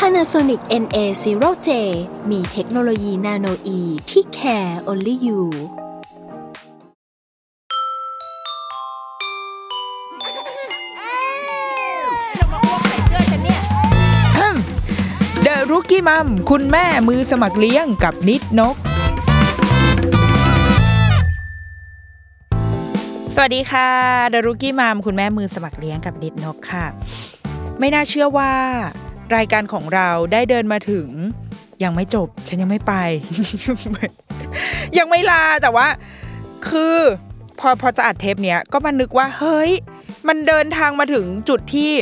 Panasonic NA0J มีเทคโนโลยีนาโนอีที่ care only you เดรุกี้มัมคุณแม่มือสมัครเลี้ยงกับนิดนก สวัสดีค่ะเดรุกี้มัมคุณแม่มือสมัครเลี้ยงกับนิดนกค่ะ ไม่น่าเชื่อว่า รายการของเราได้เดินมาถึง ยังไม่จบ ฉันยังไม่ไป ยังไม่ลาแต่ว่า คือพอพอจะอัดเทปเนี้ยก็มานึกว่าเฮ้ย มันเดินทางมาถึงจุดที่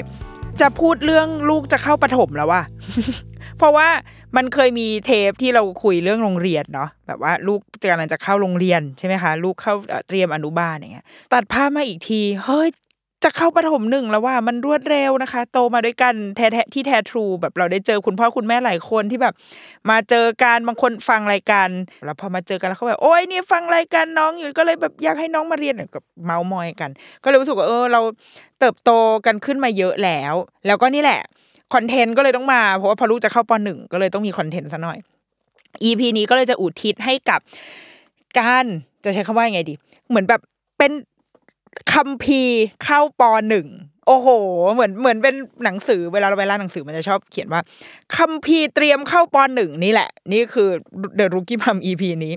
จะพูดเรื่องลูกจะเข้าประถมแล้วว่ะ เพราะว่ามันเคยมีเทปที่เราคุยเรื่องโรงเรียนเนาะแบบว่าลูกจะกำลังจะเข้าโรงเรียนใช่ไหมคะ ลูกเข้าเอ่อเตรียมอนุบาลอย่างเงี้ยตัดภาพมาอีกที เฮ้ย จะเข้าประถมหนึ่งแล้วว่ามันรวดเร็วนะคะ โตมาด้วยกันแท้ที่แท้ทรูแบบเราได้เจอคุณพ่อคุณแม่หลายคนที่แบบ มาเจอกันบางคนฟังรายการแล้วพอมาเจอกันแล้วเขาแบบโอ๊ยเนี่ยฟังรายการน้องอยู่ก็เลยแบบอยากให้น้องมาเรียนกับเมาส์มอยกัน ก็เลยรู้สึกว่าเออเราเติบโตกันขึ้นมาเยอะแล้ว แล้วก็นี่แหละคอนเทนต์ก็เลยต้องมาเพราะว่าพอลูกจะเข้าปหนึ่งก็เลยต้องมีคอนเทนต์ซะหน่อย EP นี้ก็เลยจะอุทิศให้กับการจะใช้คำว่าไงดี เหมือนแบบเป็น คัมภีร์เข้าปหนึ่งโอ้โห เหมือนเหมือนเป็นหนังสือเวลาเราไปร้านหนังสือมันจะชอบเขียนว่าคัมภีร์เตรียมเข้าปหนึ่งนี่แหละ นี่คือ The Rookie Mom EP นี้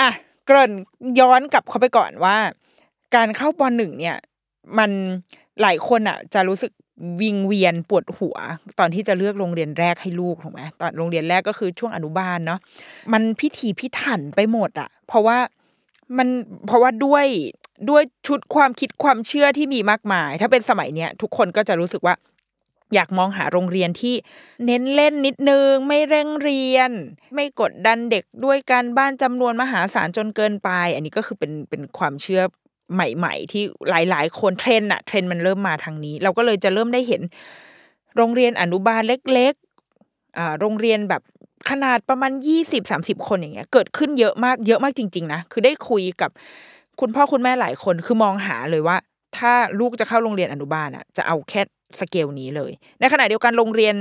อะเกริ่นย้อนกลับเข้าไปก่อนว่า การเข้าปหนึ่งเนี่ย มันหลายคนอะ จะรู้สึกวิงเวียนปวดหัว ตอนที่จะเลือกโรงเรียนแรกให้ลูกถูกไหมตอนโรงเรียนแรกก็คือช่วงอนุบาลเนาะมันพิถีพิถันไปหมดอะเพราะว่ามันเพราะว่าด้วย ด้วยชุดความคิดความเชื่อที่มีมากมาย ถ้าเป็นสมัยเนี้ยทุกคนก็จะรู้สึกว่า อยากมองหาโรงเรียนที่เน้นเล่นนิดนึง ไม่เร่งเรียน ไม่กดดันเด็กด้วยการบ้านจำนวนมหาศาลจนเกินไป อันนี้ก็คือเป็นเป็นความเชื่อใหม่ ๆ ที่หลาย ๆ คนเทรนอะเทรนมันเริ่มมาทางนี้ เราก็เลยจะเริ่มได้เห็น โรงเรียนอนุบาลเล็กๆอ่าโรงเรียนแบบขนาดประมาณยี่สิบสามสิบคนอย่างเงี้ยเกิดขึ้นเยอะมากเยอะมากจริง ๆ นะ คือได้คุยกับ คุณพ่อคุณแม่หลายคนคือมองหาเลยว่า ถ้าลูกจะเข้าโรงเรียนอนุบาลอะ จะเอาแค่สเกลนี้เลย ในขณะเดียวกันโรงเรียน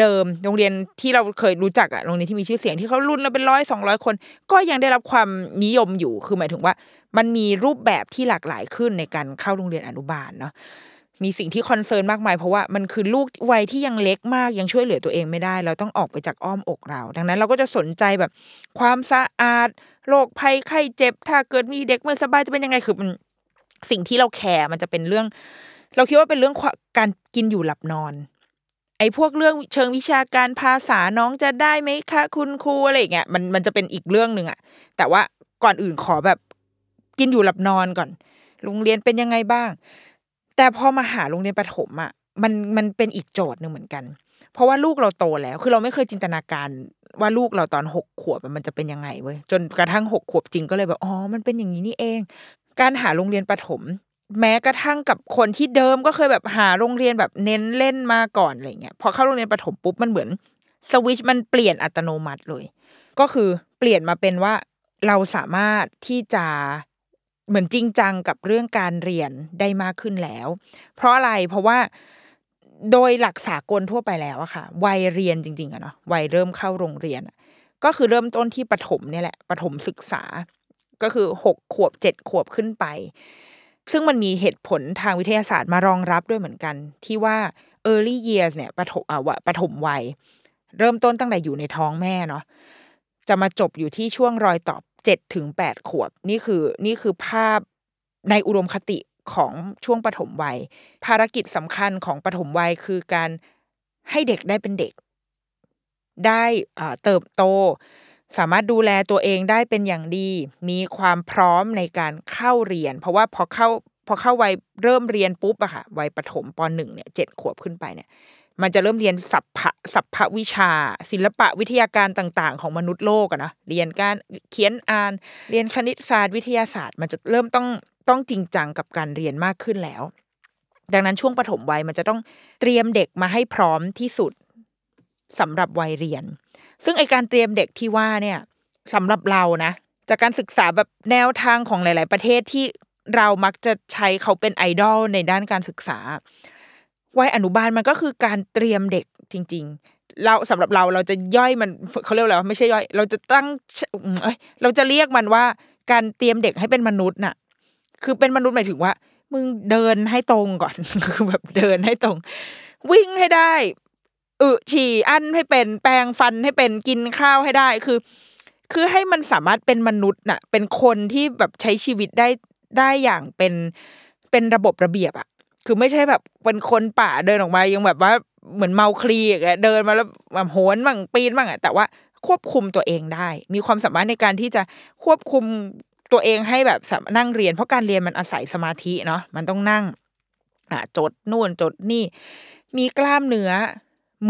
เดิมๆ โรงเรียนที่เราเคยรู้จักอะโรงเรียนที่มีชื่อเสียงที่เขารุ่นละเป็นร้อยสองร้อยคน ก็ยังได้รับความนิยมอยู่ คือหมายถึงว่า มันมีรูปแบบที่หลากหลายขึ้นในการเข้าโรงเรียนอนุบาลเนาะ มีสิ่งที่ concern มากมายเพราะว่ามันคือลูกวัยที่ยังเล็กมากยังช่วยเหลือตัวเองไม่ได้ เราต้องออกไปจากอ้อมอกเรา ดังนั้นเราก็จะสนใจแบบ ความสะอาดโรคภัยไข้เจ็บ ถ้าเกิดมีเด็กไม่สบายจะเป็นยังไงคือมันสิ่งที่เรา care มันจะเป็นเรื่อง เราคิดว่าเป็นเรื่องการกินอยู่หลับนอน ไอ้พวกเรื่องเชิงวิชาการภาษาน้องจะได้ไหมคะคุณครูอะไรอย่างเงี้ยมันมันจะเป็นอีกเรื่องหนึ่งอะแต่ว่าก่อนอื่นขอแบบกินอยู่หลับนอนก่อนโรงเรียนเป็นยังไงบ้าง แต่พอมาหาโรงเรียนประถมอะมันมันเป็นอีกโจทย์หนึ่งเหมือนกัน เพราะว่าลูกเราโตแล้ว คือเราไม่เคยจินตนาการว่าลูกเราตอนหกขวบมันจะเป็นยังไงเว้ยจนกระทั่งหกขวบจริงก็เลยแบบอ๋อมันเป็นอย่างนี้นี่เอง การหาโรงเรียนประถม แม้กระทั่งกับคนที่เดิมก็เคยแบบหาโรงเรียนแบบเน้นเล่นมาก่อนอะไรเงี้ยพอเข้าโรงเรียนประถมปุ๊บมันเหมือนสวิชมันเปลี่ยนอัตโนมัติเลย ก็คือเปลี่ยนมาเป็นว่าเราสามารถที่จะ เหมือนจริงจังกับเรื่องการเรียนได้มากขึ้นแล้ว เพราะอะไรเพราะว่าโดยหลักสากลทั่วไปแล้วอะค่ะ วัยเรียนจริงๆอะเนาะวัยเริ่มเข้าโรงเรียน ก็คือเริ่มต้นที่ประถมเนี่ยแหละประถมศึกษา ก็คือหกขวบเจ็ดขวบขึ้นไป ซึ่งมันมีเหตุผลทางวิทยาศาสตร์มารองรับด้วยเหมือนกัน ที่ว่า early years เนี่ยประถมอะประถมวัย เริ่มต้นตั้งแต่อยู่ในท้องแม่เนาะจะมาจบอยู่ที่ช่วงรอยต่อ เจ็ดถึงแปดขวบนี่คือนี่คือภาพในอุดมคติของช่วงปฐมวัย ภารกิจสำคัญของปฐมวัยคือการให้เด็กได้เป็นเด็ก ได้เติบโต สามารถดูแลตัวเองได้เป็นอย่างดี มีความพร้อมในการเข้าเรียน เพราะว่าพอเข้าพอเข้าวัยเริ่มเรียนปุ๊บอะค่ะวัยประถมปหนึ่งเนี่ยเจ็ดขวบขึ้นไปเนี่ย มันจะเริ่มเรียนสัพพะสัพพวิชา ศิลปะวิทยาการต่างๆ ของมนุษย์โลกอะนะเรียนการเขียนอ่าน เรียนคณิตศาสตร์วิทยาศาสตร์ มันจะเริ่มต้องต้องจริงจังกับการเรียนมากขึ้นแล้ว ดังนั้นช่วงปฐมวัยมันจะต้องเตรียมเด็กมาให้พร้อมที่สุดสำหรับวัยเรียน ซึ่งไอการเตรียมเด็กที่ว่าเนี่ยสำหรับเรานะ จากการศึกษาแบบแนวทางของหลาย ๆ ประเทศที่เรามักจะใช้เขาเป็นไอดอลในด้านการศึกษา วัยอนุบาลมันก็คือการเตรียมเด็กจริง ๆ เราสำหรับเราเราจะย่อยมันเขาเรียกอะไรวะไม่ใช่ย่อย เราจะตั้งเอ้ยเราจะเรียกมันว่าการเตรียมเด็กให้เป็นมนุษย์น่ะ คือเป็นมนุษย์หมายถึงว่า มึงเดินให้ตรงก่อนคือแบบเดินให้ตรง วิ่งให้ได้อึฉี่อั้นให้เป็นแปรงฟันให้เป็นกินข้าวให้ได้คือ คือให้มันสามารถเป็นมนุษย์น่ะ เป็นคนที่แบบใช้ชีวิตได้ได้อย่างเป็นเป็นระบบระเบียบอะ คือไม่ใช่แบบเป็นคนป่าเดินออกมายังแบบว่าเหมือนเมาคลีอย่างเงี้ยเดินมาแล้วแบบโหนบ้างปีนบ้างอะแต่ว่าควบคุมตัวเองได้ มีความสามารถในการที่จะควบคุมตัวเองให้แบบนั่งเรียน เพราะการเรียนมันอาศัยสมาธิเนาะมันต้องนั่งอ่าจดนู่นจดนี่ มีกล้ามเนื้อ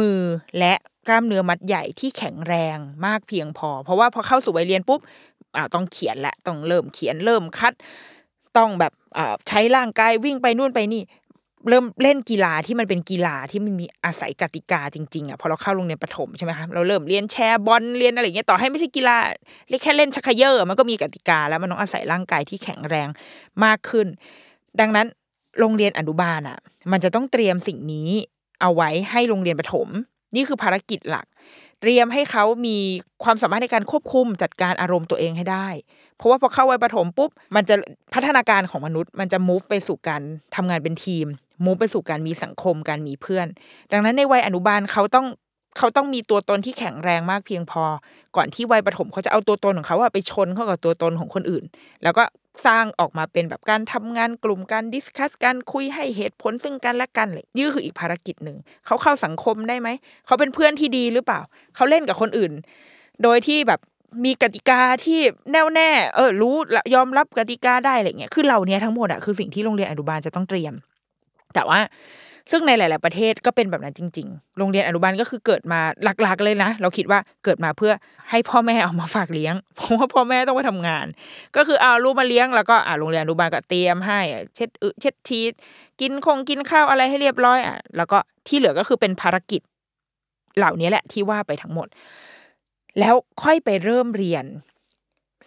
มือและกล้ามเนื้อมัดใหญ่ที่แข็งแรงมากเพียงพอ เพราะว่าพอเข้าสู่วัยเรียนปุ๊บอ่าต้องเขียนละต้องเริ่มเขียนเริ่มคัด ต้องแบบอ่าใช้ร่างกายวิ่งไปนู่นไปนี่ เริ่มเล่นกีฬาที่มันเป็นกีฬาที่มันมีอาศัยกติกาจริงๆอะพอเราเข้าโรงเรียนประถมใช่ไหมคะเราเริ่มเรียนแชร์บอลเรียนอะไรอย่างเงี้ยต่อให้ไม่ใช่กีฬาเรียกแค่เล่นชักเยอมันก็มีกติกาแล้วมันต้องอาศัยร่างกายที่แข็งแรงมากขึ้น ดังนั้นโรงเรียนอนุบาลอะ มันจะต้องเตรียมสิ่งนี้เอาไว้ให้โรงเรียนประถม นี่คือภารกิจหลัก เตรียมให้เขามีความสามารถในการควบคุมจัดการอารมณ์ตัวเองให้ได้ เพราะว่าพอเข้าวัยประถมปุ๊บ มันจะพัฒนาการของมนุษย์ มันจะ move ไปสู่การทำงานเป็นทีม move ไปสู่การมีสังคมการมีเพื่อน ดังนั้นในวัยอนุบาลเขาต้องเขาต้องมีตัวตนที่แข็งแรงมากเพียงพอ ก่อนที่วัยประถมเขาจะเอาตัวตนของเขาอะไปชนเข้ากับตัวตนของคนอื่น แล้วก็สร้างออกมาเป็นแบบการทำงานกลุ่มการดิสคัสการคุยให้เหตุผลซึ่งกันและกันเลยนี่คืออีกภารกิจหนึ่งเขาเข้าสังคมได้ไหม เขาเป็นเพื่อนที่ดีหรือเปล่า เขาเล่นกับคนอื่น โดยที่แบบ มีกติกาที่แน่วแน่เออรู้ยอมรับกติกาได้อะไรเงี้ยคือเหล่านี้ทั้งหมดอะคือสิ่งที่โรงเรียนอนุบาลจะต้องเตรียม แต่ว่าซึ่งในหลาย ๆ ประเทศก็เป็นแบบนั้นจริง ๆ โรงเรียนอนุบาลก็คือเกิดมาหลัก ๆ เลยนะ เราคิดว่าเกิดมาเพื่อให้พ่อแม่เอามาฝากเลี้ยง เพราะว่าพ่อแม่ต้องไปทำงาน ก็คือเอาลูกมาเลี้ยงแล้วก็อ่าโรงเรียนอนุบาลก็เตรียมให้ เช็ดอึเช็ดชีสกินคงกินข้าวอะไรให้เรียบร้อยอะแล้วก็ที่เหลือก็คือเป็นภารกิจ เหล่านี้แหละที่ว่าไปทั้งหมด แล้วค่อยไปเริ่มเรียน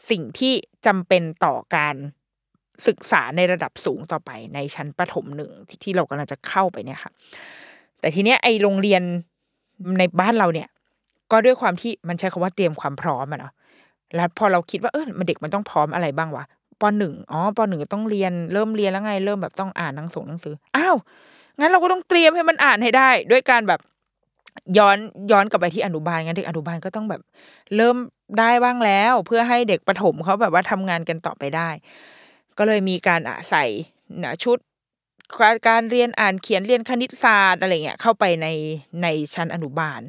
สิ่งที่จำเป็นต่อการศึกษาในระดับสูงต่อไปในชั้นประถมหนึ่งที่ที่เรากำลังจะเข้าไปเนี่ยค่ะ แต่ทีเนี้ยไอโรงเรียนในบ้านเราเนี่ย ก็ด้วยความที่มันใช้คำว่าเตรียมความพร้อมอะเนาะแล้วพอเราคิดว่าเออมันเด็กมันต้องพร้อมอะไรบ้างวะปหนึ่งอ๋อปหนึ่งต้องเรียนเริ่มเรียนแล้วไง เริ่มแบบต้องอ่านหนังส่งหนังสืออ้าวงั้นเราก็ต้องเตรียมให้มันอ่านให้ได้ ด้วยการแบบ ย้อนย้อนกลับไปที่อนุบาลงั้นเด็กอนุบาลก็ต้องแบบ เริ่มได้บ้างแล้ว เพื่อให้เด็กประถมเขาแบบว่าทำงานกันต่อไปได้ ก็เลยมีการอะใส่นะชุดการเรียนอ่านเขียนเรียนคณิตศาสตร์อะไรเงี้ยเข้าไปในในชั้นอนุบาล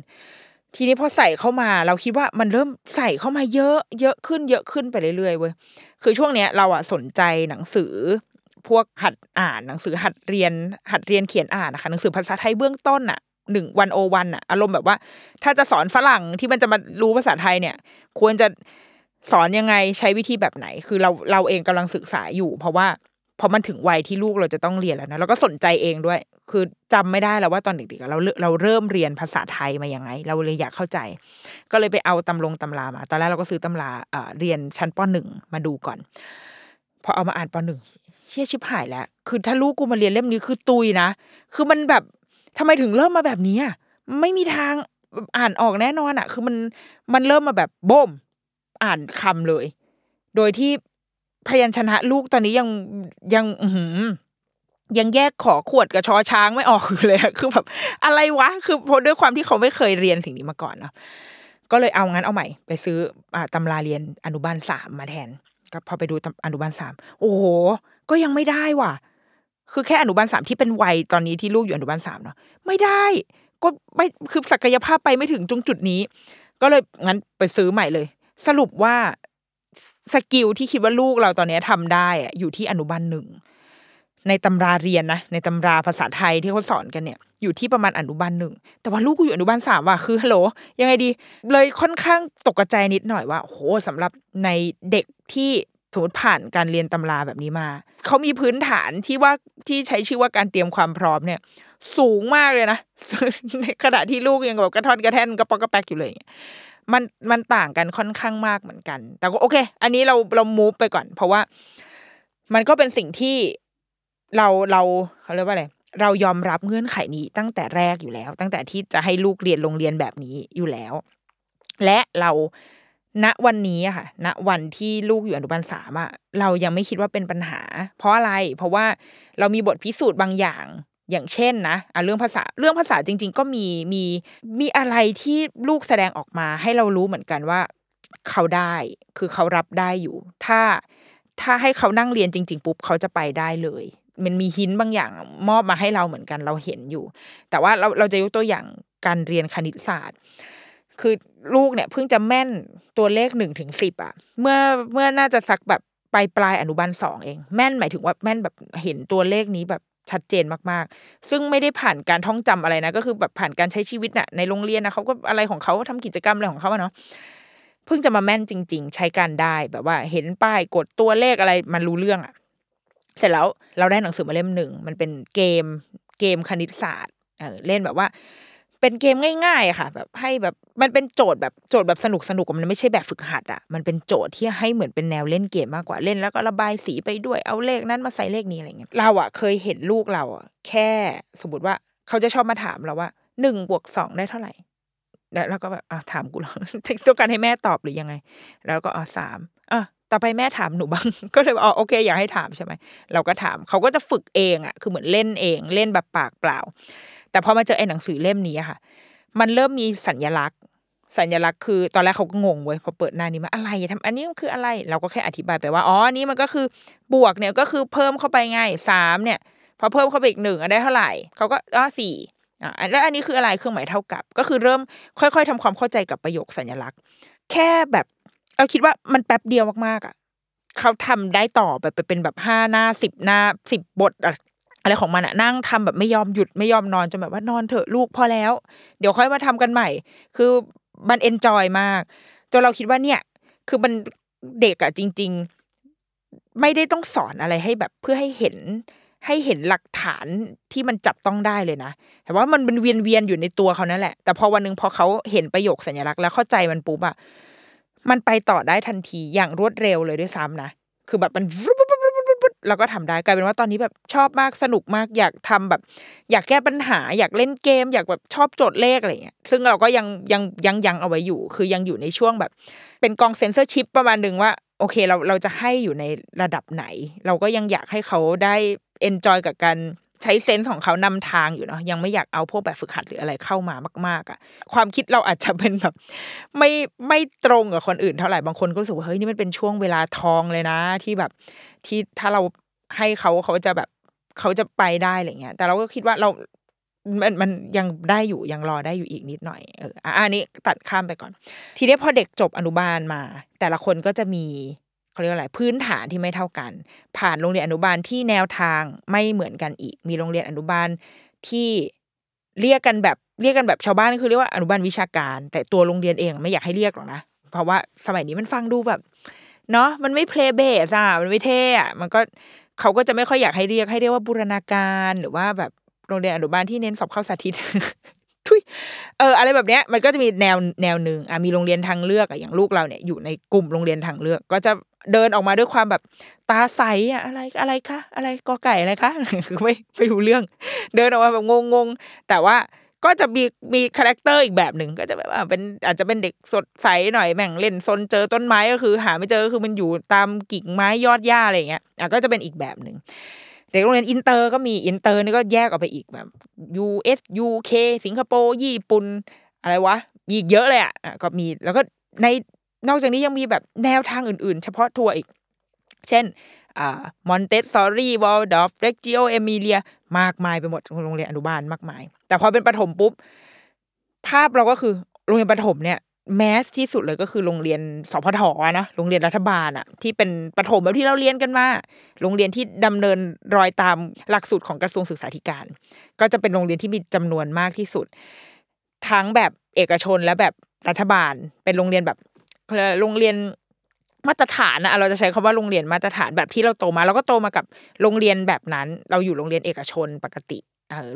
ทีนี้พอใส่เข้ามาเราคิดว่ามันเริ่มใส่เข้ามาเยอะ เยอะขึ้นเยอะขึ้นไปเรื่อยๆเว้ยคือช่วงเนี้ยเราอะสนใจหนังสือพวกหัดอ่านหนังสือหัดเรียนหัดเรียนเขียนอ่านนะคะหนังสือภาษาไทยเบื้องต้นอะ หนึ่งวันโอวันอะอารมณ์แบบว่า ถ้าจะสอนฝรั่งที่มันจะมารู้ภาษาไทยเนี่ย ควรจะสอนยังไงใช้วิธีแบบไหน คือเราเราเองกำลังศึกษาอยู่ เพราะว่าพอมันถึงวัยที่ลูกเราจะต้องเรียนแล้วนะเราก็สนใจเองด้วย คือจำไม่ได้แล้วว่าตอนเด็กๆเราเราเริ่มเรียนภาษาไทยมายังไง เราเลยอยากเข้าใจ ก็เลยไปเอาตำลงตำรามา ตอนแรกเราก็ซื้อตำราเอ่อเรียนชั้นปหนึ่งมาดูก่อน พอเอามาอ่านปหนึ่งเชี่ยชิบหายแล้ว คือถ้าลูกกูมาเรียนเล่มนี้คือตุยนะ คือมันแบบ ทำไมถึงเริ่มมาแบบนี้อะไม่มีทางอ่านออกแน่นอนอะ คือมันมันเริ่มมาแบบโบมอ่านคำเลย โดยที่พยัญชนะลูกตอนนี้ยังยังอืยังแยกขอขวดกับชอช้างไม่ออกเลยคือแบบอะไรวะ คือเพราะด้วยความที่เขาไม่เคยเรียนสิ่งนี้มาก่อนเนาะก็เลยเอางั้นเอาใหม่ ไปซื้ออตำราเรียนอนุบาลสามมาแทนก็พอไปดูอนุบาลสามโอ้โห ก็ยังไม่ได้ว่ะ คือแค่อนุบาลสามที่เป็นวัยตอนนี้ที่ลูกอยู่อนุบาลสามเนาะไม่ได้ ก็ไม่คือศักยภาพไปไม่ถึงจงจุดนี้ ก็เลยงั้นไปซื้อใหม่เลย สรุปว่าสกิลที่คิดว่าลูกเราตอนนี้ทำได้อะอยู่ที่อนุบาลหนึ่งในตำราเรียนนะในตำราภาษาไทยที่เขาสอนกันเนี่ยอยู่ที่ประมาณอนุบาลหนึ่งแต่ว่าลูกกูอยู่อนุบาลสามว่ะคือฮัลโหลยังไงดี เลยค่อนข้างตกใจนิดหน่อยว่าโหสำหรับในเด็กที่ สมมติผ่านการเรียนตำราแบบนี้มา เขามีพื้นฐานที่ว่าที่ใช้ชื่อว่าการเตรียมความพร้อมเนี่ย สูงมากเลยนะในขณะที่ลูกยังแบบกระท่อนกระแท่นกระปอกกระแปกอยู่เลยเงี้ยมันมันต่างกันค่อนข้างมากเหมือนกัน แต่ก็โอเค อันนี้เราเรามูฟไปก่อน เพราะว่ามันก็เป็นสิ่งที่เราเราเขาเรียกว่าอะไรเรายอมรับเงื่อนไขนี้ตั้งแต่แรกอยู่แล้ว ตั้งแต่ที่จะให้ลูกเรียนโรงเรียนแบบนี้อยู่แล้ว และเรา ณวันนี้อะค่ะ ณวันที่ลูกอยู่อนุบาลสามอะเรายังไม่คิดว่าเป็นปัญหา เพราะอะไร เพราะว่าเรามีบทพิสูจน์บางอย่าง อย่างเช่นนะอะเรื่องภาษาเรื่องภาษาจริง ๆ ก็มีมีมีอะไรที่ลูกแสดงออกมา ให้เรารู้เหมือนกันว่าเขาได้คือเขารับได้อยู่ ถ้าถ้าให้เขานั่งเรียนจริง ๆ ปุ๊บเขาจะไปได้เลย มันมีหินบางอย่างมอบมาให้เราเหมือนกันเราเห็นอยู่ แต่ว่าเราเราจะยกตัวอย่างการเรียนคณิตศาสตร์ คือลูกเนี่ยเพิ่งจะแม่นตัวเลขหนึ่งถึงสิบอะเมื่อเมื่อน่าจะสักแบบปลายปลายอนุบาลสองเอง แม่นหมายถึงว่าแม่นแบบเห็นตัวเลขนี้แบบชัดเจนมากๆ ซึ่งไม่ได้ผ่านการท่องจำอะไรนะ ก็คือแบบผ่านการใช้ชีวิตน่ะในโรงเรียนนะเขาก็อะไรของเขาทำกิจกรรมอะไรของเขาเนาะเพิ่งจะมาแม่นจริง ๆ ใช้การได้แบบว่าเห็นป้ายกดตัวเลขอะไรมันรู้เรื่องอะเสร็จแล้วเราได้หนังสือมาเล่มหนึ่งมันเป็นเกมเกมคณิตศาสตร์เออเล่นแบบว่า เป็นเกมง่ายๆค่ะ แบบให้แบบมันเป็นโจทย์แบบโจทย์แบบสนุกสนุกมันไม่ใช่แบบฝึกหัดอะมันเป็นโจทย์ที่ให้เหมือนเป็นแนวเล่นเกมมากกว่าเล่นแล้วก็ระบายสีไปด้วยเอาเลขนั้นมาใส่เลขนี้อะไรเงี้ยเราอะเคยเห็นลูกเราอะแค่สมมติว่าเขาจะชอบมาถามเราว่าหนึ่งบวกสองได้เท่าไหร่แล้วก็แบบอะถามกูเหรอต้องการให้แม่ตอบหรือยังไง แล้วก็อ๋อสาม ต่อไปแม่ถามหนูบ้าง ก็เลยบอกอ๋อโอเค อยากให้ถามใช่ไหมเราก็ถามเขาก็จะฝึกเองอะคือเหมือนเล่นเองเล่นแบบปากเปล่า แต่พอมาเจอไอ้หนังสือเล่มนี้ค่ะ มันเริ่มมีสัญลักษณ์ สัญลักษณ์คือ ตอนแรกเขาก็งงเว้ยพอเปิดหน้านี้มาอะไรทำอันนี้มันคืออะไร เราก็แค่อธิบายไปว่าอ๋ออันนี้มันก็คือบวกเนี่ยก็คือเพิ่มเข้าไปไงสามเนี่ยพอเพิ่มเข้าไปอีกหนึ่งได้เท่าไหร่เขาก็อ๋อสี่อ่าแล้วอันนี้คืออะไรเครื่องหมายเท่ากับ ก็คือเริ่มค่อย ๆทำความเข้าใจกับประโยคสัญลักษณ์ แค่แบบ เราคิดว่ามันแป๊บเดียวมากๆอะเขาทำได้ต่อแบบไปเป็นแบบห้าหน้าสิบหน้าสิบบทอะไรของมันอะนั่งทำแบบไม่ยอมหยุดไม่ยอมนอนจนแบบว่านอนเถอะลูกพอแล้ว เดี๋ยวค่อยมาทำกันใหม่ คือมันเอนจอยมากจนเราคิดว่าเนี่ย คือมันเด็กอะจริง ๆ ไม่ได้ต้องสอนอะไรให้แบบเพื่อให้เห็นให้เห็นหลักฐานที่มันจับต้องได้เลยนะ แต่ว่ามันเป็นเวียนเวียนๆอยู่ในตัวเขานั่นแหละ แต่พอวันนึงพอเขาเห็นประโยคสัญลักษณ์แล้วเข้าใจมันปุ๊บอะ มันไปต่อได้ทันทีอย่างรวดเร็วเลยด้วยซ้ำนะ คือแบบมันแล้วก็ทำได้กลายเป็นว่าตอนนี้แบบชอบมากสนุกมากอยากทำแบบ อยากแก้ปัญหา อยากเล่นเกม อยากแบบชอบโจทย์เลขอะไรเงี้ยซึ่งเราก็ยังยังยังยังเอาไว้อยู่ คือยังอยู่ในช่วงแบบ เป็นกองเซนเซอร์ชิปประมาณหนึ่งว่า โอเคเราเราจะให้อยู่ในระดับไหน เราก็ยังอยากให้เขาได้ enjoy กับการ ใช้ sense ของเขานำทางอยู่เนาะยังไม่อยากเอาพวกแบบฝึกหัดหรืออะไรเข้ามามาก ๆอะ่ะ ความคิดเราอาจจะเป็นแบบ ไม่ไม่ตรงกับคนอื่นเท่าไหร่บางคนก็รู้สึกว่าเฮ้ยนี่มันเป็นช่วงเวลาทองเลยนะที่แบบที่ถ้าเราให้เขาเขาจะแบบเขาจะไปได้อะไรเงี้ย แต่เราก็คิดว่าเรา มันมันยังได้อยู่ยังรอได้อยู่อีกนิดหน่อยเอออะอันนี้ตัดข้ามไปก่อน ทีนี้พอเด็กจบอนุบาลมา แต่ละคนก็จะมี เขาเรียกว่าอะไรพื้นฐานที่ไม่เท่ากัน ผ่านโรงเรียนอนุบาลที่แนวทางไม่เหมือนกันอีก มีโรงเรียนอนุบาลที่เรียกกันแบบเรียกกันแบบชาวบ้านคือเรียกว่าอนุบาลวิชาการ แต่ตัวโรงเรียนเองไม่อยากให้เรียกหรอกนะเพราะว่าสมัยนี้มันฟังดูแบบเนาะมันไม่เพลย์เบสอะมันไม่เท่อะมันก็เขาก็จะไม่ค่อยอยากให้เรียกให้เรียกว่าบูรณาการหรือว่าแบบโรงเรียนอนุบาลที่เน้นสอบเข้าสาธิตทุยเอออะไรแบบเนี้ยมันก็จะมีแนวแนวหนึ่งอะมีโรงเรียนทางเลือกอะอย่างลูกเราเนี่ยอยู่ในกลุ่มโรงเรียนทางเลือก ก็จะ เดินออกมาด้วยความแบบตาใสอะอะไรอะไรคะอะไรกอไก่อะไรคะคือไม่ไม่รู้เรื่อง เดินออกมาแบบงงๆแต่ว่าก็จะมีมี character อีกแบบหนึ่งก็จะแบบว่าเป็นอาจจะเป็นเด็กสดใสหน่อยแม่งเล่นซนเจอต้นไม้ก็คือ หาไม่เจอคือมันอยู่ตามกิ่งไม้ยอดหญ้าอะไรอย่างเงี้ยอะก็จะเป็นอีกแบบหนึ่งเด็กโรงเรียนอินเตอร์ก็มีอินเตอร์นี่ก็แยกออกไปอีกแบบ US UK สิงคโปร์ญี่ปุ่นอะไรวะอีกเยอะเลยอะอะก็มีแล้วก็ใน นอกจากนี้ยังมีแบบแนวทางอื่นๆ เฉพาะทัวร์อีก เช่น Montessori Waldorf Reggio Emilia มากมายไปหมดโรงเรียนอนุบาลมากมาย แต่พอเป็นประถมปุ๊บ ภาพเราก็คือโรงเรียนประถมเนี่ย mass ที่สุดเลยก็คือโรงเรียนสพทอะนะโรงเรียนรัฐบาลอะที่เป็นประถมแบบที่เราเรียนกันมาโรงเรียนที่ดำเนินรอยตามหลักสูตรของกระทรวงศึกษาธิการ ก็จะเป็นโรงเรียนที่มีจำนวนมากที่สุด ทั้งแบบเอกชนและแบบรัฐบาล เป็นโรงเรียนแบบ เขาเรียกอโรงเรียนมาตรฐานนะเราจะใช้คำว่าโรงเรียนมาตรฐานแบบที่เราโตมา เราก็โตมากับโรงเรียนแบบนั้น เราอยู่โรงเรียนเอกชนปกติ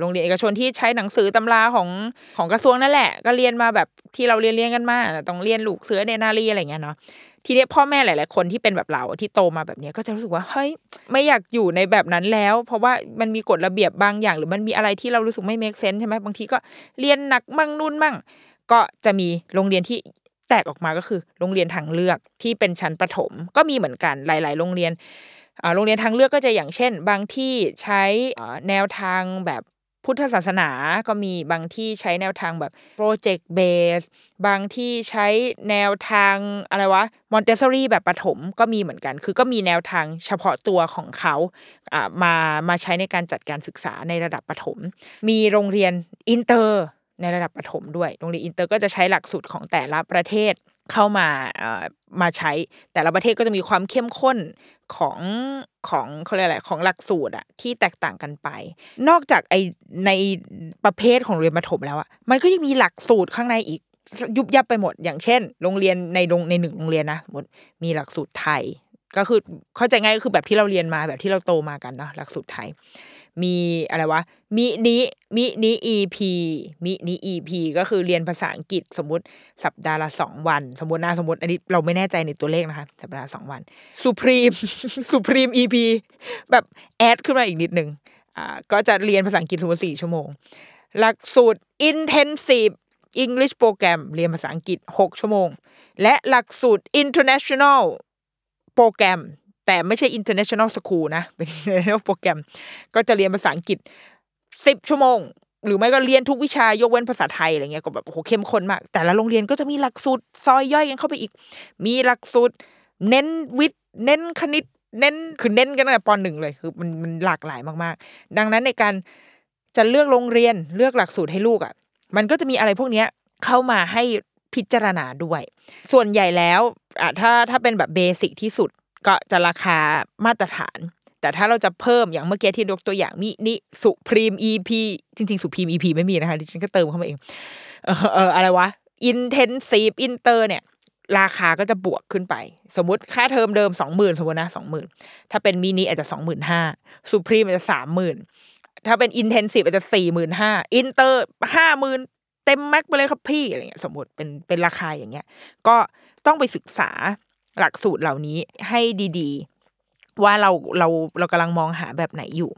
โรงเรียนเอกชนที่ใช้หนังสือตำราของของกระทรวงนั่นแหละ ก็เรียนมาแบบที่เราเรียนเรียนกันมาต้องเรียนลูกเสือเนนารีอะไรอย่างเงี้ยเนาะทีนี้พ่อแม่หลาย ๆ คนที่เป็นแบบเราที่โตมาแบบนี้ก็จะรู้สึกว่าเฮ้ยไม่อยากอยู่ในแบบนั้นแล้ว เพราะว่ามันมีกฎระเบียบบางอย่าง หรือมันมีอะไรที่เรารู้สึกไม่ make sense ใช่ไหมบางทีก็เรียนหนักมั่งนู่นมั่ง ก็จะมีโรงเรียนที่ แตกออกมาก็คือ โรงเรียนทางเลือกที่เป็นชั้นประถม ก็มีเหมือนกันหลาย ๆ โรงเรียนโรงเรียนทางเลือกก็จะอย่างเช่น บางที่ใช้แนวทางแบบพุทธศาสนาก็มีบางที่ใช้แนวทางแบบโปรเจกต์เบสบางที่ใช้แนวทางอะไรวะมอนเตสซอรี่แบบประถมก็มีเหมือนกัน คือก็มีแนวทางเฉพาะตัวของเขาอ่ามามาใช้ในการจัดการศึกษาในระดับประถมมีโรงเรียนอินเตอร์ ในระดับประถมด้วย โรงเรียนอินเตอร์ก็จะใช้หลักสูตรของแต่ละประเทศเข้ามาเอ่อมาใช้ แต่ละประเทศก็จะมีความเข้มข้นของของเขาเรียกอะไรของหลักสูตรอะที่แตกต่างกันไป นอกจากไอ้ในประเภทของเรียนประถมแล้วอะมันก็ยังมีหลักสูตรข้างในอีกยุบยับไปหมด อย่างเช่น โรงเรียนในโรงในหนึ่งโรงเรียนนะสมมติมีหลักสูตรไทย ก็คือเข้าใจง่ายก็คือแบบที่เราเรียนมาแบบที่เราโตมากันเนาะหลักสูตรไทย มีอะไรวะมินิมินิ EP มินิ EP ก็คือเรียนภาษาอังกฤษสมมติสัปดาห์ละสองวัน สมมตินะสมมติอันนี้เราไม่แน่ใจในตัวเลขนะคะ สัปดาห์ละสองวัน Supreme Supreme EP แบบแอดขึ้นมาอีกนิดหนึ่งอ่าก็จะเรียนภาษาอังกฤษสมมติสี่ชั่วโมง หลักสูตร Intensive English Program เรียนภาษาอังกฤษ 6 ชั่วโมง และหลักสูตร International โปรแกรม แต่ไม่ใช่ international school นะ เป็น international โปรแกรม ก็จะเรียนภาษาอังกฤษสิบชั่วโมง หรือไม่ก็เรียนทุกวิชายกเว้นภาษาไทยอะไรเงี้ยก็แบบโหเข้มข้นมาก แต่ละโรงเรียนก็จะมีหลักสูตรซอยย่อยกันเข้าไปอีก มีหลักสูตรเน้นวิทย์เน้นคณิต เน้นคือเน้นกันตั้งแต่ปหนึ่งเลยคือมันมันหลากหลายมากๆ ดังนั้นในการจะเลือกโรงเรียนเลือกหลักสูตรให้ลูกอะ มันก็จะมีอะไรพวกเนี้ยเข้ามาให้พิจารณาด้วย ส่วนใหญ่แล้วอะถ้าถ้าเป็นแบบเบสิกที่สุด ก็จะราคามาตรฐาน แต่ถ้าเราจะเพิ่มอย่างเมื่อกี้ที่ยกตัวอย่างมินิสุพรีม EP จริง ๆ สุพรีม EP ไม่มีนะคะดิฉันก็เติมเข้ามาเอง เออเอออะไรวะ Intensive Inter เนี่ย ราคาก็จะบวกขึ้นไป สมมติค่าเทอมเดิมสองหมื่นสมมตินะสองหมื่นถ้าเป็นมินิอาจจะสองหมื่นห้า supreme อาจจะสามหมื่นถ้าเป็น intensive อาจจะสี่หมื่นห้าอินเตอร์ห้าหมื่นเต็ม max ไปเลยครับพี่อะไรเงี้ยสมมติเป็นเป็นราคาอย่างเงี้ย ก็ต้องไปศึกษา หลักสูตรเหล่านี้ให้ดีๆ ว่าเราเราเรากำลังมองหาแบบไหนอยู่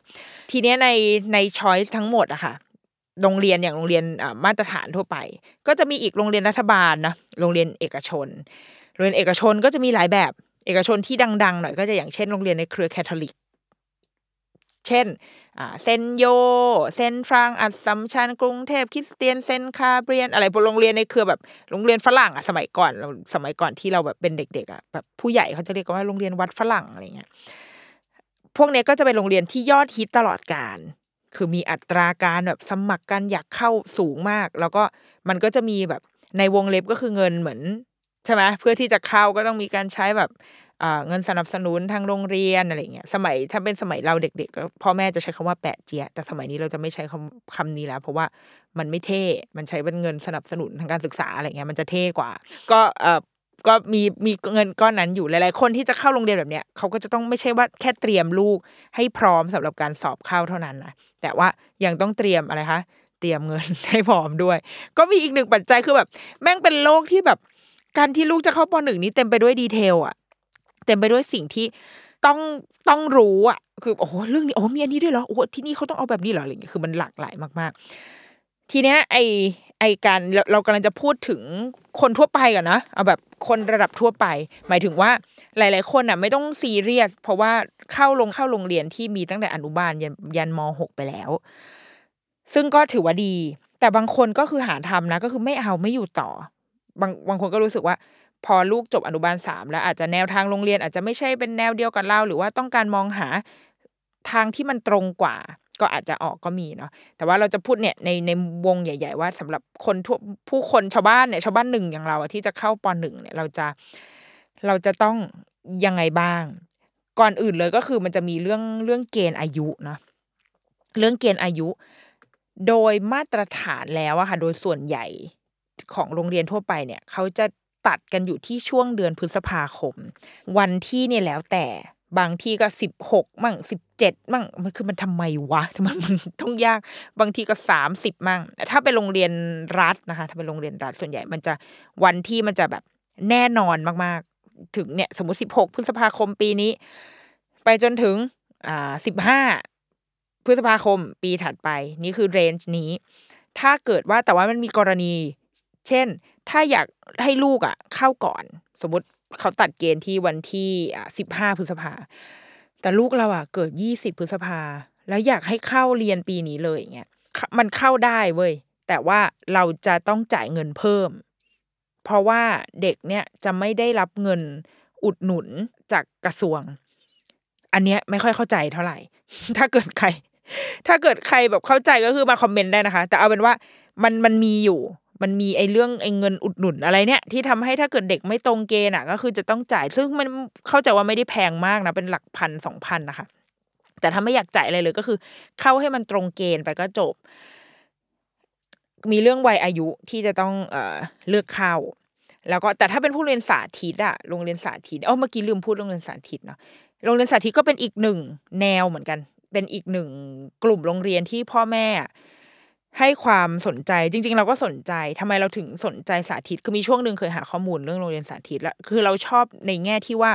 ทีเนี้ยในใน choice ทั้งหมดอะค่ะโรงเรียนอย่างโรงเรียนอ่ามาตรฐานทั่วไป ก็จะมีอีกโรงเรียนรัฐบาลนะโรงเรียนเอกชน โรงเรียนเอกชนก็จะมีหลายแบบ เอกชนที่ดังๆหน่อยก็จะอย่างเช่นโรงเรียนในเครือคาทอลิก เช่นเซนต์โย เซนต์ฟรังอัสสัมชัญกรุงเทพคริสเตียนเซนต์คาเบรียล อะไรพวกโรงเรียนในเครือแบบโรงเรียนฝรั่งอะสมัยก่อนเราสมัยก่อนที่เราแบบเป็นเด็กๆอะแบบผู้ใหญ่เขาจะเรียกว่าโรงเรียนวัดฝรั่งอะไรเงี้ยพวกเนี้ยก็จะเป็นโรงเรียนที่ยอดฮิตตลอดกาลคือมีอัตราการแบบสมัครกันอยากเข้าสูงมาก แล้วก็มันก็จะมีแบบในวงเล็บก็คือเงินเหมือนใช่ไหมเพื่อที่จะเข้าก็ต้องมีการใช้แบบ เงินสนับสนุนทางโรงเรียนอะไรเงี้ยสมัยถ้าเป็นสมัยเราเด็กๆก็พ่อแม่จะใช้คำว่าแปะเจียแต่สมัยนี้เราจะไม่ใช้คำคำนี้แล้ว เพราะว่ามันไม่เท่มันใช้เป็นเงินสนับสนุนทางการศึกษาอะไรเงี้ยมันจะเท่กว่า ก็เอ่อก็มีมีเงินก้อนนั้นอยู่หลายๆคนที่จะเข้าโรงเรียนแบบเนี้ยเขาก็จะต้องไม่ใช่ว่าแค่เตรียมลูกให้พร้อมสำหรับการสอบเข้าเท่านั้นนะแต่ว่ายังต้องเตรียมอะไรคะเตรียมเงินให้พร้อมด้วย ก็มีอีกหนึ่งปัจจัยคือแบบ แม่งเป็นโลกที่แบบ การที่ลูกจะเข้าปหนึ่งนี้เต็มไปด้วยดีเทลอะ เต็มไปด้วยสิ่งที่ต้องต้องรู้อะ คือโอ้โหเรื่องนี้โอ้มีอันนี้ด้วยเหรอโอ้ที่นี่เขาต้องเอาแบบนี้เหรออะไรอย่างเงี้ยคือมันหลากหลายมาก ๆ ทีเนี้ยไอไอการเราเรากำลังจะพูดถึงคนทั่วไปก่อนนะเอาแบบคนระดับทั่วไป หมายถึงว่าหลาย ๆ คนอะไม่ต้องซีเรียสเพราะว่าเข้าลงเข้าโรงเรียนที่มีตั้งแต่อนุบาลยันยันมหกไปแล้ว ซึ่งก็ถือว่าดี แต่บางคนก็คือหาทำนะ ก็คือไม่เอาไม่อยู่ต่อบางบางคนก็รู้สึกว่า พอลูกจบอนุบาลสามแล้วอาจจะแนวทางโรงเรียนอาจจะไม่ใช่เป็นแนวเดียวกับเรา หรือว่าต้องการมองหาทางที่มันตรงกว่า ก็อาจจะออกก็มีเนาะแต่ว่าเราจะพูดเนี่ยในในวงใหญ่ ๆ ว่าสำหรับคนทั่วผู้คนชาวบ้านเนี่ยชาวบ้านหนึ่งอย่างเราที่จะเข้าปหนึ่งเนี่ยเราจะเราจะต้องยังไงบ้าง ก่อนอื่นเลยก็คือมันจะมีเรื่องเรื่องเกณฑ์อายุเนาะเรื่องเกณฑ์อายุ โดยมาตรฐานแล้วอะค่ะโดยส่วนใหญ่ของโรงเรียนทั่วไปเนี่ยเขาจะ ตัดกันอยู่ที่ช่วงเดือนพฤษภาคม วันที่เนี่ยแล้วแต่บางที่ก็สิบหกมั่งสิบเจ็ดมั่งมันคือมันทำไมวะทำไมมันต้องยาก บางทีก็สามสิบมั่งถ้าเป็นโรงเรียนรัฐนะคะ ถ้าเป็นโรงเรียนรัฐส่วนใหญ่มันจะวันที่มันจะแบบแน่นอนมากๆ ถึงเนี่ยสมมติสิบหกพฤษภาคมปีนี้ ไปจนถึงอ่าสิบห้าพฤษภาคมปีถัดไป นี่คือเรนจ์นี้ ถ้าเกิดว่าแต่ว่ามันมีกรณี เช่น ถ้าอยากให้ลูกอะเข้าก่อน สมมติเขาตัดเกณฑ์ที่วันที่อ่าสิบห้าพฤษภา แต่ลูกเราอะเกิดยี่สิบพฤษภา แล้วอยากให้เข้าเรียนปีนี้เลยอย่างเงี้ยมันเข้าได้เว้ย แต่ว่าเราจะต้องจ่ายเงินเพิ่ม เพราะว่าเด็กเนี่ยจะไม่ได้รับเงินอุดหนุนจากกระทรวง อันเนี้ยไม่ค่อยเข้าใจเท่าไหร่ ถ้าเกิดใคร ถ้าเกิดใครแบบเข้าใจก็คือมาคอมเมนต์ได้นะคะ แต่เอาเป็นว่ามันมันมีอยู่ มันมีไอ้เรื่องไอ้เงินอุดหนุนอะไรเนี่ย ที่ทำให้ถ้าเกิดเด็กไม่ตรงเกณฑ์อะก็คือจะต้องจ่ายซึ่งมันเข้าใจว่าไม่ได้แพงมากนะเป็นหลักพันสองพันนะคะแต่ถ้าไม่อยากจ่ายอะไรเลยก็คือ เข้าให้มันตรงเกณฑ์ไปก็จบ มีเรื่องวัยอายุที่จะต้องเอ่อเลือกเข้า แล้วก็แต่ถ้าเป็นผู้เรียนสาธิตอะโรงเรียนสาธิตเอ๋อเมื่อกี้ลืมพูดโรงเรียนสาธิตเนาะโรงเรียนสาธิตก็เป็นอีกหนึ่งแนวเหมือนกัน เป็นอีกหนึ่งกลุ่มโรงเรียนที่พ่อแม่ ให้ความสนใจจริง ๆ เราก็สนใจทำไมเราถึงสนใจสาธิตคือมีช่วงหนึ่งเคยหาข้อมูลเรื่องโรงเรียนสาธิตแล้วคือเราชอบในแง่ที่ว่า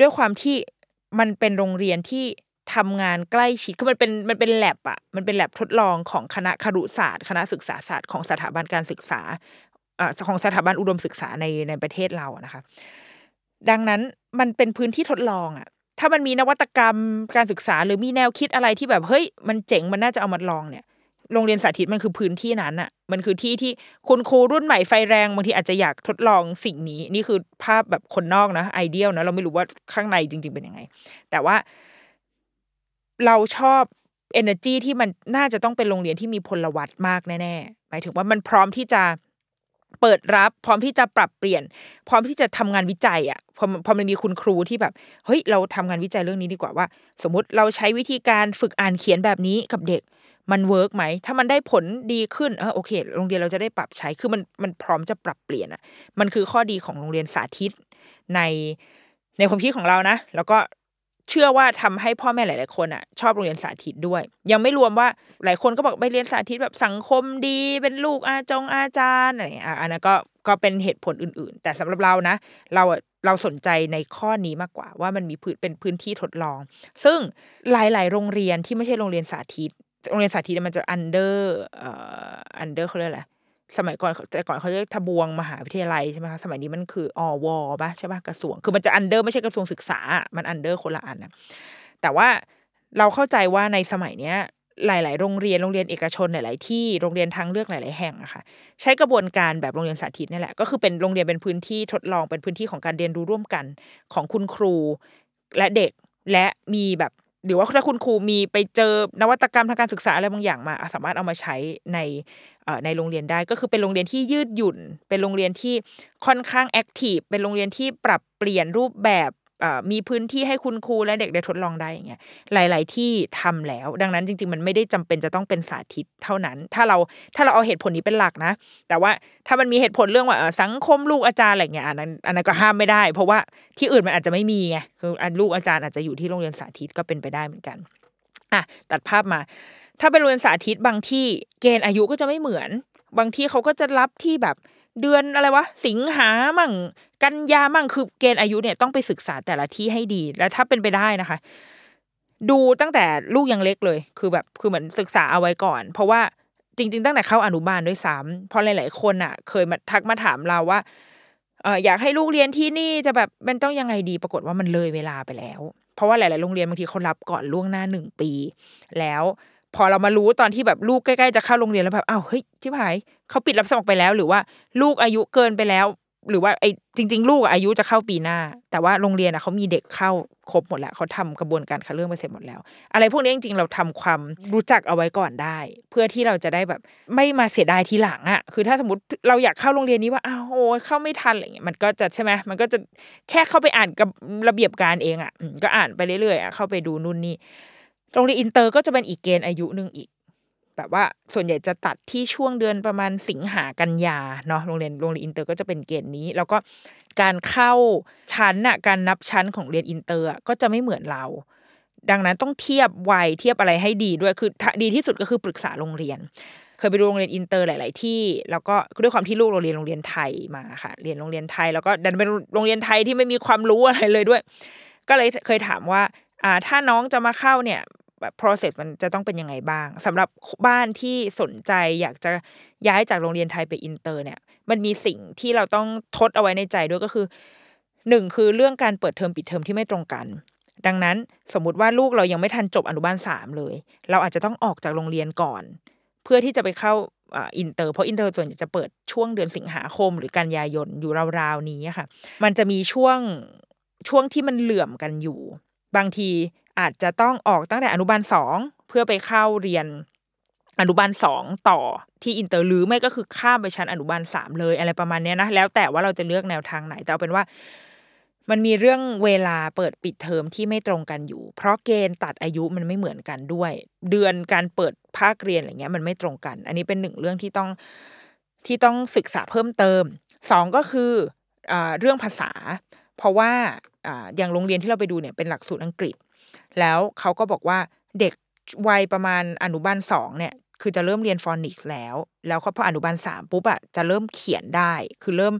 ด้วยความที่มันเป็นโรงเรียนที่ทำงานใกล้ชิดคือมันเป็นมันเป็นแลบอะมันเป็นแลบทดลองของคณะครุศาสตร์ คณะศึกษาศาสตร์ของสถาบันการศึกษาอ่าของสถาบันอุดมศึกษาในในประเทศเราอะนะคะ ดังนั้นมันเป็นพื้นที่ทดลองอะถ้ามันมีนวัตกรรมการศึกษาหรือมีแนวคิดอะไรที่แบบเฮ้ยมันเจ๋งมันน่าจะเอามาลองเนี่ย โรงเรียนสาธิตมันคือพื้นที่นั้นอะมันคือที่ที่คุณครูรุ่นใหม่ไฟแรงบางทีอาจจะอยากทดลองสิ่งนี้ นี่คือภาพแบบคนนอกนะ ideal นะเราไม่รู้ว่าข้างในจริง ๆ เป็นยังไง แต่ว่า เราชอบ energy ที่มันน่าจะต้องเป็นโรงเรียนที่มีพลวัตมากแน่ๆหมายถึงว่ามันพร้อมที่จะเปิดรับ พร้อมที่จะปรับเปลี่ยน พร้อมที่จะทำงานวิจัยอะพอพอมันมีคุณครูที่แบบเฮ้ยเราทำงานวิจัยเรื่องนี้ดีกว่าว่า สมมติเราใช้วิธีการฝึกอ่านเขียนแบบนี้กับเด็ก มัน work ไหม ถ้ามันได้ผลดีขึ้นเออโอเค โรงเรียนเราจะได้ปรับใช้ คือมันมันพร้อมจะปรับเปลี่ยนอะ มันคือข้อดีของโรงเรียนสาธิตในในความคิดของเรานะ แล้วก็เชื่อว่าทำให้พ่อแม่หลาย ๆ คนอะ ชอบโรงเรียนสาธิตด้วย ยังไม่รวมว่าหลายคนก็บอกไปเรียนสาธิตแบบสังคมดี เป็นลูกอาจงอาจารย์อะไรอะอันนั้นก็ก็เป็นเหตุผลอื่น ๆ แต่สำหรับเรานะ เราอะเราสนใจในข้อนี้มากกว่า ว่ามันมีพื้นเป็นพื้นที่ทดลอง ซึ่งหลาย ๆ โรงเรียนที่ไม่ใช่โรงเรียนสาธิต โรงเรียนสาธิตมันจะ under เอ่อ under เขาเรียกอะไรสมัยก่อนแต่ก่อนเขาเรียกทบวงมหาวิทยาลัยใช่ไหมคะสมัยนี้มันคืออว.ปะใช่ปะกระทรวง คือมันจะ under ไม่ใช่กระทรวงศึกษา มัน under คนละอันนะแต่ว่าเราเข้าใจว่าในสมัยเนี้ย หลาย ๆ โรงเรียนโรงเรียนเอกชนหลาย ๆ ที่โรงเรียนทางเลือกหลาย ๆ แห่งอะค่ะ ใช้กระบวนการแบบโรงเรียนสาธิตนี่แหละก็คือเป็นโรงเรียนเป็นพื้นที่ทดลองเป็นพื้นที่ของการเรียนรู้ร่วมกันของคุณครูและเด็กและมีแบบ หรือว่าถ้าคุณครูมีไปเจอนวัตกรรมทางการศึกษาอะไรบางอย่างมา สามารถเอามาใช้ในในโรงเรียนได้ ก็คือเป็นโรงเรียนที่ยืดหยุ่น เป็นโรงเรียนที่ค่อนข้างแอคทีฟเป็นโรงเรียนที่ปรับเปลี่ยนรูปแบบ มีพื้นที่ให้คุณครูและเด็กได้ทดลองได้อย่างเงี้ยหลาย ๆ ที่ทำแล้ว ดังนั้นจริง ๆ มันไม่ได้จำเป็นจะต้องเป็นสาธิตเท่านั้น ถ้าเราถ้าเราเอาเหตุผลนี้เป็นหลักนะ แต่ว่าถ้ามันมีเหตุผลเรื่องว่าสังคมลูกอาจารย์อะไรเงี้ยอันนั้นอันนั้นก็ห้ามไม่ได้ เพราะว่าที่อื่นมันอาจจะไม่มีไงคือลูกอาจารย์อาจจะอยู่ที่โรงเรียนสาธิตก็เป็นไปได้เหมือนกันอะตัดภาพมา ถ้าเป็นโรงเรียนสาธิตบางที่เกณฑ์อายุก็จะไม่เหมือน บางที่เขาก็จะรับที่แบบ เดือนอะไรวะ สิงหามั่ง กันยามั่งคือเกณฑ์อายุเนี่ยต้องไปศึกษาแต่ละที่ให้ดี แล้วถ้าเป็นไปได้นะคะ ดูตั้งแต่ลูกยังเล็กเลย คือแบบคือเหมือนศึกษาเอาไว้ก่อน เพราะว่าจริง ๆ ตั้งแต่เข้าอนุบาลด้วยซ้ำเพราะหลาย ๆ คนอะ เคยมาทักมาถามเราว่าเอออยากให้ลูกเรียนที่นี่จะแบบมันต้องยังไงดีปรากฏว่ามันเลยเวลาไปแล้ว เพราะว่าหลาย ๆ โรงเรียนบางทีเขารับก่อนล่วงหน้าหนึ่งปี แล้ว พอเรามารู้ตอนที่แบบลูกใกล้ๆจะเข้าโรงเรียนแล้วแบบอ้าวเฮ้ยชิบหายเขาปิดรับสมัครไปแล้ว หรือว่าลูกอายุเกินไปแล้ว หรือว่าไอ้จริง ๆ ลูกอายุจะเข้าปีหน้า แต่ว่าโรงเรียนอะเขามีเด็กเข้าครบหมดแล้วเขาทำกระบวนการคัดเลือกไปเสร็จหมดแล้ว อะไรพวกนี้จริง ๆ เราทำความรู้จักเอาไว้ก่อนได้ เพื่อที่เราจะได้แบบไม่มาเสียดายทีหลังอะคือถ้าสมมติเราอยากเข้าโรงเรียนนี้ว่าอ้าวโอ้เข้าไม่ทันอะไรเงี้ยมันก็จะใช่ไหมมันก็จะแค่เข้าไปอ่านกับระเบียบการเองอะก็อ่านไปเรื่อยๆอะเข้าไปดูนู่นนี่ โรงเรียนอินเตอร์ก็จะเป็นอีกเกณฑ์อายุหนึ่งอีก แบบว่าส่วนใหญ่จะตัดที่ช่วงเดือนประมาณสิงหากันยาเนาะโรงเรียนโรงเรียนอินเตอร์ก็จะเป็นเกณฑ์นี้ แล้วก็การเข้าชั้นน่ะการนับชั้นของเรียนอินเตอร์อะก็จะไม่เหมือนเรา ดังนั้นต้องเทียบวัยเทียบอะไรให้ดีด้วยคือดีที่สุดก็คือปรึกษาโรงเรียนเคยไปดูโรงเรียนอินเตอร์หลาย ๆ ที่ แล้วก็ด้วยความที่ลูกเราเรียนโรงเรียนไทยมาค่ะ เรียนโรงเรียนไทย แล้วก็ดันเป็นโรงเรียนไทยที่ไม่มีความรู้อะไรเลยด้วย ก็เลยเคยถามว่า อ่า ถ้าน้องจะมาเข้าเนี่ย แบบ process มันจะต้องเป็นยังไงบ้างสำหรับบ้านที่สนใจอยากจะย้ายจากโรงเรียนไทยไปอินเตอร์เนี่ย มันมีสิ่งที่เราต้องทดเอาไว้ในใจด้วยก็คือหนึ่งคือเรื่องการเปิดเทอมปิดเทอมที่ไม่ตรงกัน ดังนั้นสมมุติว่าลูกเรายังไม่ทันจบอนุบาลสามเลย เราอาจจะต้องออกจากโรงเรียนก่อน เพื่อที่จะไปเข้าอินเตอร์เพราะอินเตอร์ส่วนใหญ่จะเปิดช่วงเดือนสิงหาคม หรือกันยายนอยู่ราวๆนี้ค่ะ มันจะมีช่วงช่วงที่มันเหลื่อมกันอยู่ บางที อาจจะต้องออกตั้งแต่อนุบาลสองเพื่อไปเข้าเรียนอนุบาลสองต่อที่อินเตอร์หรือไม่ก็คือข้ามไปชั้นอนุบาลสามเลยอะไรประมาณนี้นะแล้วแต่ว่าเราจะเลือกแนวทางไหนแต่เอาเป็นว่า มันมีเรื่องเวลาเปิดปิดเทอมที่ไม่ตรงกันอยู่ เพราะเกณฑ์ตัดอายุมันไม่เหมือนกันด้วย เดือนการเปิดภาคเรียนอะไรเงี้ยมันไม่ตรงกัน อันนี้เป็นหนึ่งเรื่องที่ต้องที่ต้องศึกษาเพิ่มเติมสองก็คืออเรื่องภาษา เพราะว่าอ่าอย่างโรงเรียนที่เราไปดูเนี่ยเป็นหลักสูตรอังกฤษ แล้วเขาก็บอกว่าเด็กวัยประมาณอนุบาลสองเนี่ย คือจะเริ่มเรียนฟอนิกส์แล้ว แล้วพออนุบาลสามปุ๊บอะจะเริ่มเขียนได้ คือเริ่ม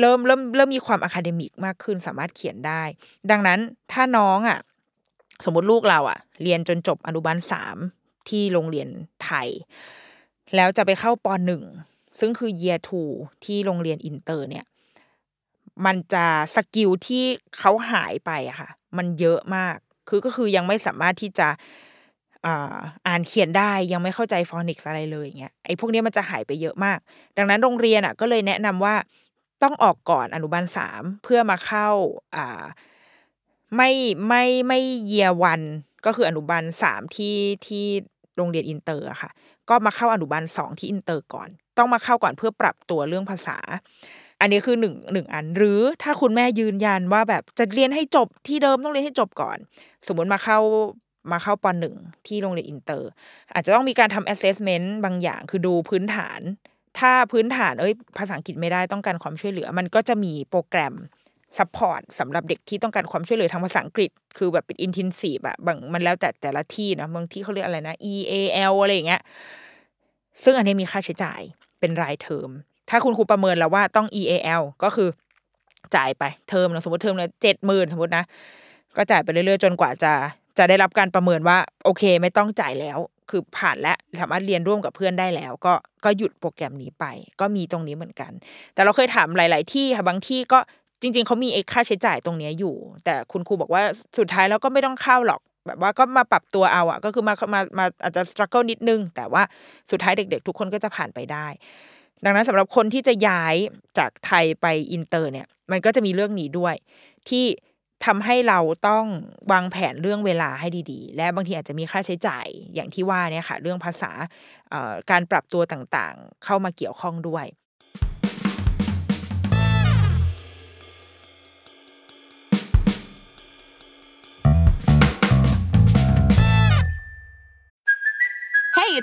เริ่มเริ่มเริ่มมีความ academic มากขึ้นสามารถเขียนได้ ดังนั้นถ้าน้องอะสมมติลูกเราอะเรียนจนจบอนุบาลสามที่โรงเรียนไทย แล้วจะไปเข้าปหนึ่งซึ่งคือ year two ที่โรงเรียนอินเตอร์เนี่ย มันจะ skill ที่เขาหายไปอะค่ะ มันเยอะมาก คือก็คือยังไม่สามารถที่จะอ่านเขียนได้ยังไม่เข้าใจ phonics อะไรเลยอย่างเงี้ยไอ้พวกนี้มันจะหายไปเยอะมาก ดังนั้นโรงเรียนอะก็เลยแนะนำว่าต้องออกก่อนอนุบาลสามเพื่อมาเข้าอ่าไม่ไม่ไม่ year one ก็คืออนุบาลสามที่ที่โรงเรียนอินเตอร์อะค่ะ ก็มาเข้าอนุบาลสองที่อินเตอร์ก่อน ต้องมาเข้าก่อนเพื่อปรับตัวเรื่องภาษา อันนี้คือหนึ่งหนึ่งอัน หรือถ้าคุณแม่ยืนยันว่าแบบจะเรียนให้จบที่เดิมต้องเรียนให้จบก่อน สมมติมาเข้ามาเข้าปหนึ่งที่โรงเรียนอินเตอร์ อาจจะต้องมีการทำ assessment บางอย่างคือดูพื้นฐาน ถ้าพื้นฐานเอ้ยภาษาอังกฤษไม่ได้ต้องการความช่วยเหลือ มันก็จะมีโปรแกรม support สำหรับเด็กที่ต้องการความช่วยเหลือทางภาษาอังกฤษ คือแบบเป็น intensive อะบางมันแล้วแต่แต่ละที่นะบางที่เขาเรียกอะไรนะ EAL อะไรอย่างเงี้ยซึ่งอันนี้มีค่าใช้จ่ายเป็นรายเทอม ถ้าคุณครูประเมินแล้วว่าต้อง EAL ก็คือจ่ายไปเทอมนะสมมติเทอมละเจ็ดหมื่นสมมตินะ ก็จ่ายไปเรื่อยๆ จนกว่าจะจะได้รับการประเมินว่า โอเคไม่ต้องจ่ายแล้ว คือผ่านและสามารถเรียนร่วมกับเพื่อนได้แล้ว ก็ก็หยุดโปรแกรมนี้ไป ก็มีตรงนี้เหมือนกัน แต่เราเคยถามหลาย ๆ ที่ค่ะบางที่ก็จริง ๆเขามีไอ้ค่าใช้จ่ายตรงนี้อยู่ แต่คุณครูบอกว่าสุดท้ายแล้วก็ไม่ต้องเข้าหรอกแบบว่าก็มาปรับตัวเอาอะก็คือมามามาอาจจะสครัลเกิลนิดนึง แต่ว่าสุดท้ายเด็ก ๆ ทุกคนก็จะผ่านไปได้ ดังนั้นสำหรับคนที่จะย้ายจากไทยไปอินเตอร์เนี่ย มันก็จะมีเรื่องนี้ด้วย ที่ทำให้เราต้องวางแผนเรื่องเวลาให้ดีๆ และบางทีอาจจะมีค่าใช้จ่ายอย่างที่ว่าเนี่ยค่ะ เรื่องภาษาการปรับตัวต่างๆ เข้ามาเกี่ยวข้องด้วย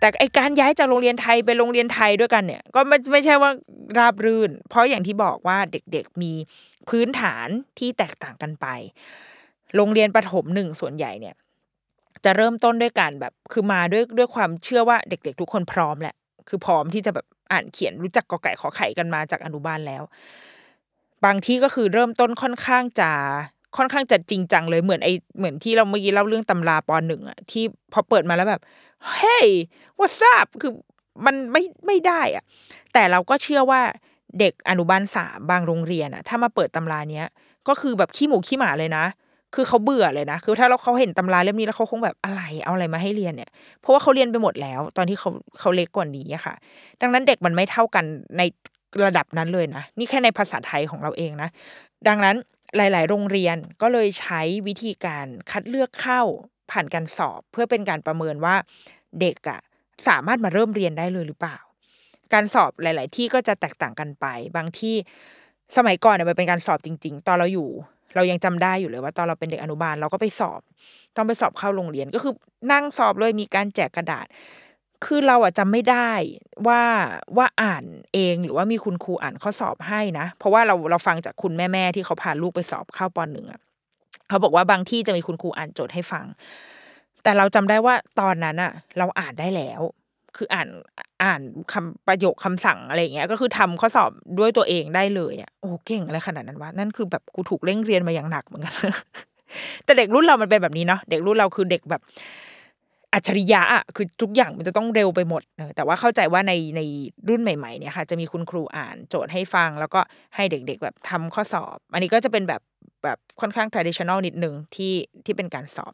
แต่ไอการย้ายจากโรงเรียนไทยไปโรงเรียนไทยด้วยกันเนี่ย ก็ไม่ไม่ใช่ว่าราบรื่น เพราะอย่างที่บอกว่าเด็กๆมีพื้นฐานที่แตกต่างกันไป โรงเรียนประถมหนึ่งส่วนใหญ่เนี่ย จะเริ่มต้นด้วยการแบบคือมาด้วยด้วยความเชื่อว่าเด็กๆ ทุกคนพร้อมแหละ คือพร้อมที่จะแบบอ่านเขียนรู้จักกอไก่ขอไข่กันมาจากอนุบาลแล้ว บางที่ก็คือเริ่มต้นค่อนข้างจะค่อนข้างจะจริงจังเลยเหมือนไอเหมือนที่เราเมื่อกี้เล่าเรื่องตำราปหนึ่งอะที่พอเปิดมาแล้วแบบ เฮ้ย what's up คือมันไม่ไม่ได้อะแต่เราก็เชื่อว่าเด็กอนุบาลสามบางโรงเรียนอะถ้ามาเปิดตำราเนี้ย ก็คือแบบขี้หมูขี้หมาเลยนะ คือเขาเบื่อเลยนะ คือถ้าเราเขาเห็นตำราเล่มนี้แล้วเขาคงแบบอะไร เอาอะไรมาให้เรียนเนี่ย เพราะว่าเขาเรียนไปหมดแล้ว ตอนที่เขาเขาเล็กกว่านี้ค่ะ ดังนั้นเด็กมันไม่เท่ากันในระดับนั้นเลยนะ นี่แค่ในภาษาไทยของเราเองนะ ดังนั้นหลาย ๆ โรงเรียนก็เลยใช้วิธีการคัดเลือกเข้า ผ่านการสอบเพื่อเป็นการประเมินว่าเด็กอะสามารถมาเริ่มเรียนได้เลยหรือเปล่า การสอบหลาย ๆ ที่ก็จะแตกต่างกันไป บางที่สมัยก่อนเนี่ยมันเป็นการสอบจริง ๆ ตอนเราอยู่ เรายังจำได้อยู่เลยว่าตอนเราเป็นเด็กอนุบาลเราก็ไปสอบ ต้องไปสอบเข้าโรงเรียนก็คือนั่งสอบเลยมีการแจกกระดาษ คือเราอะจำไม่ได้ว่าว่าอ่านเองหรือว่ามีคุณครูอ่านข้อสอบให้นะ เพราะว่าเราเราฟังจากคุณแม่ๆที่เขาพาลูกไปสอบเข้าปหนึ่งอะ เขาบอกว่าบางที่จะมีคุณครูอ่านโจทย์ให้ฟัง แต่เราจำได้ว่าตอนนั้นอะเราอ่านได้แล้ว คืออ่านอ่านคำประโยคคำสั่งอะไรอย่างเงี้ย ก็คือทำข้อสอบด้วยตัวเองได้เลยอะโอ้เก่งอะไรขนาดนั้นวะนั่นคือแบบกูถูกเร่งเรียนมาอย่างหนักเหมือนกันแต่เด็กรุ่นเรามันเป็นแบบนี้เนาะเด็กรุ่นเราคือเด็กแบบ อัจฉริยะอะคือทุกอย่างมันจะต้องเร็วไปหมดเออแต่ว่าเข้าใจว่าในในรุ่นใหม่ๆเนี่ยค่ะจะมีคุณครูอ่านโจทย์ให้ฟัง แล้วก็ให้เด็กๆแบบทำข้อสอบ อันนี้ก็จะเป็นแบบแบบค่อนข้าง traditional นิดนึงที่ที่เป็นการสอบ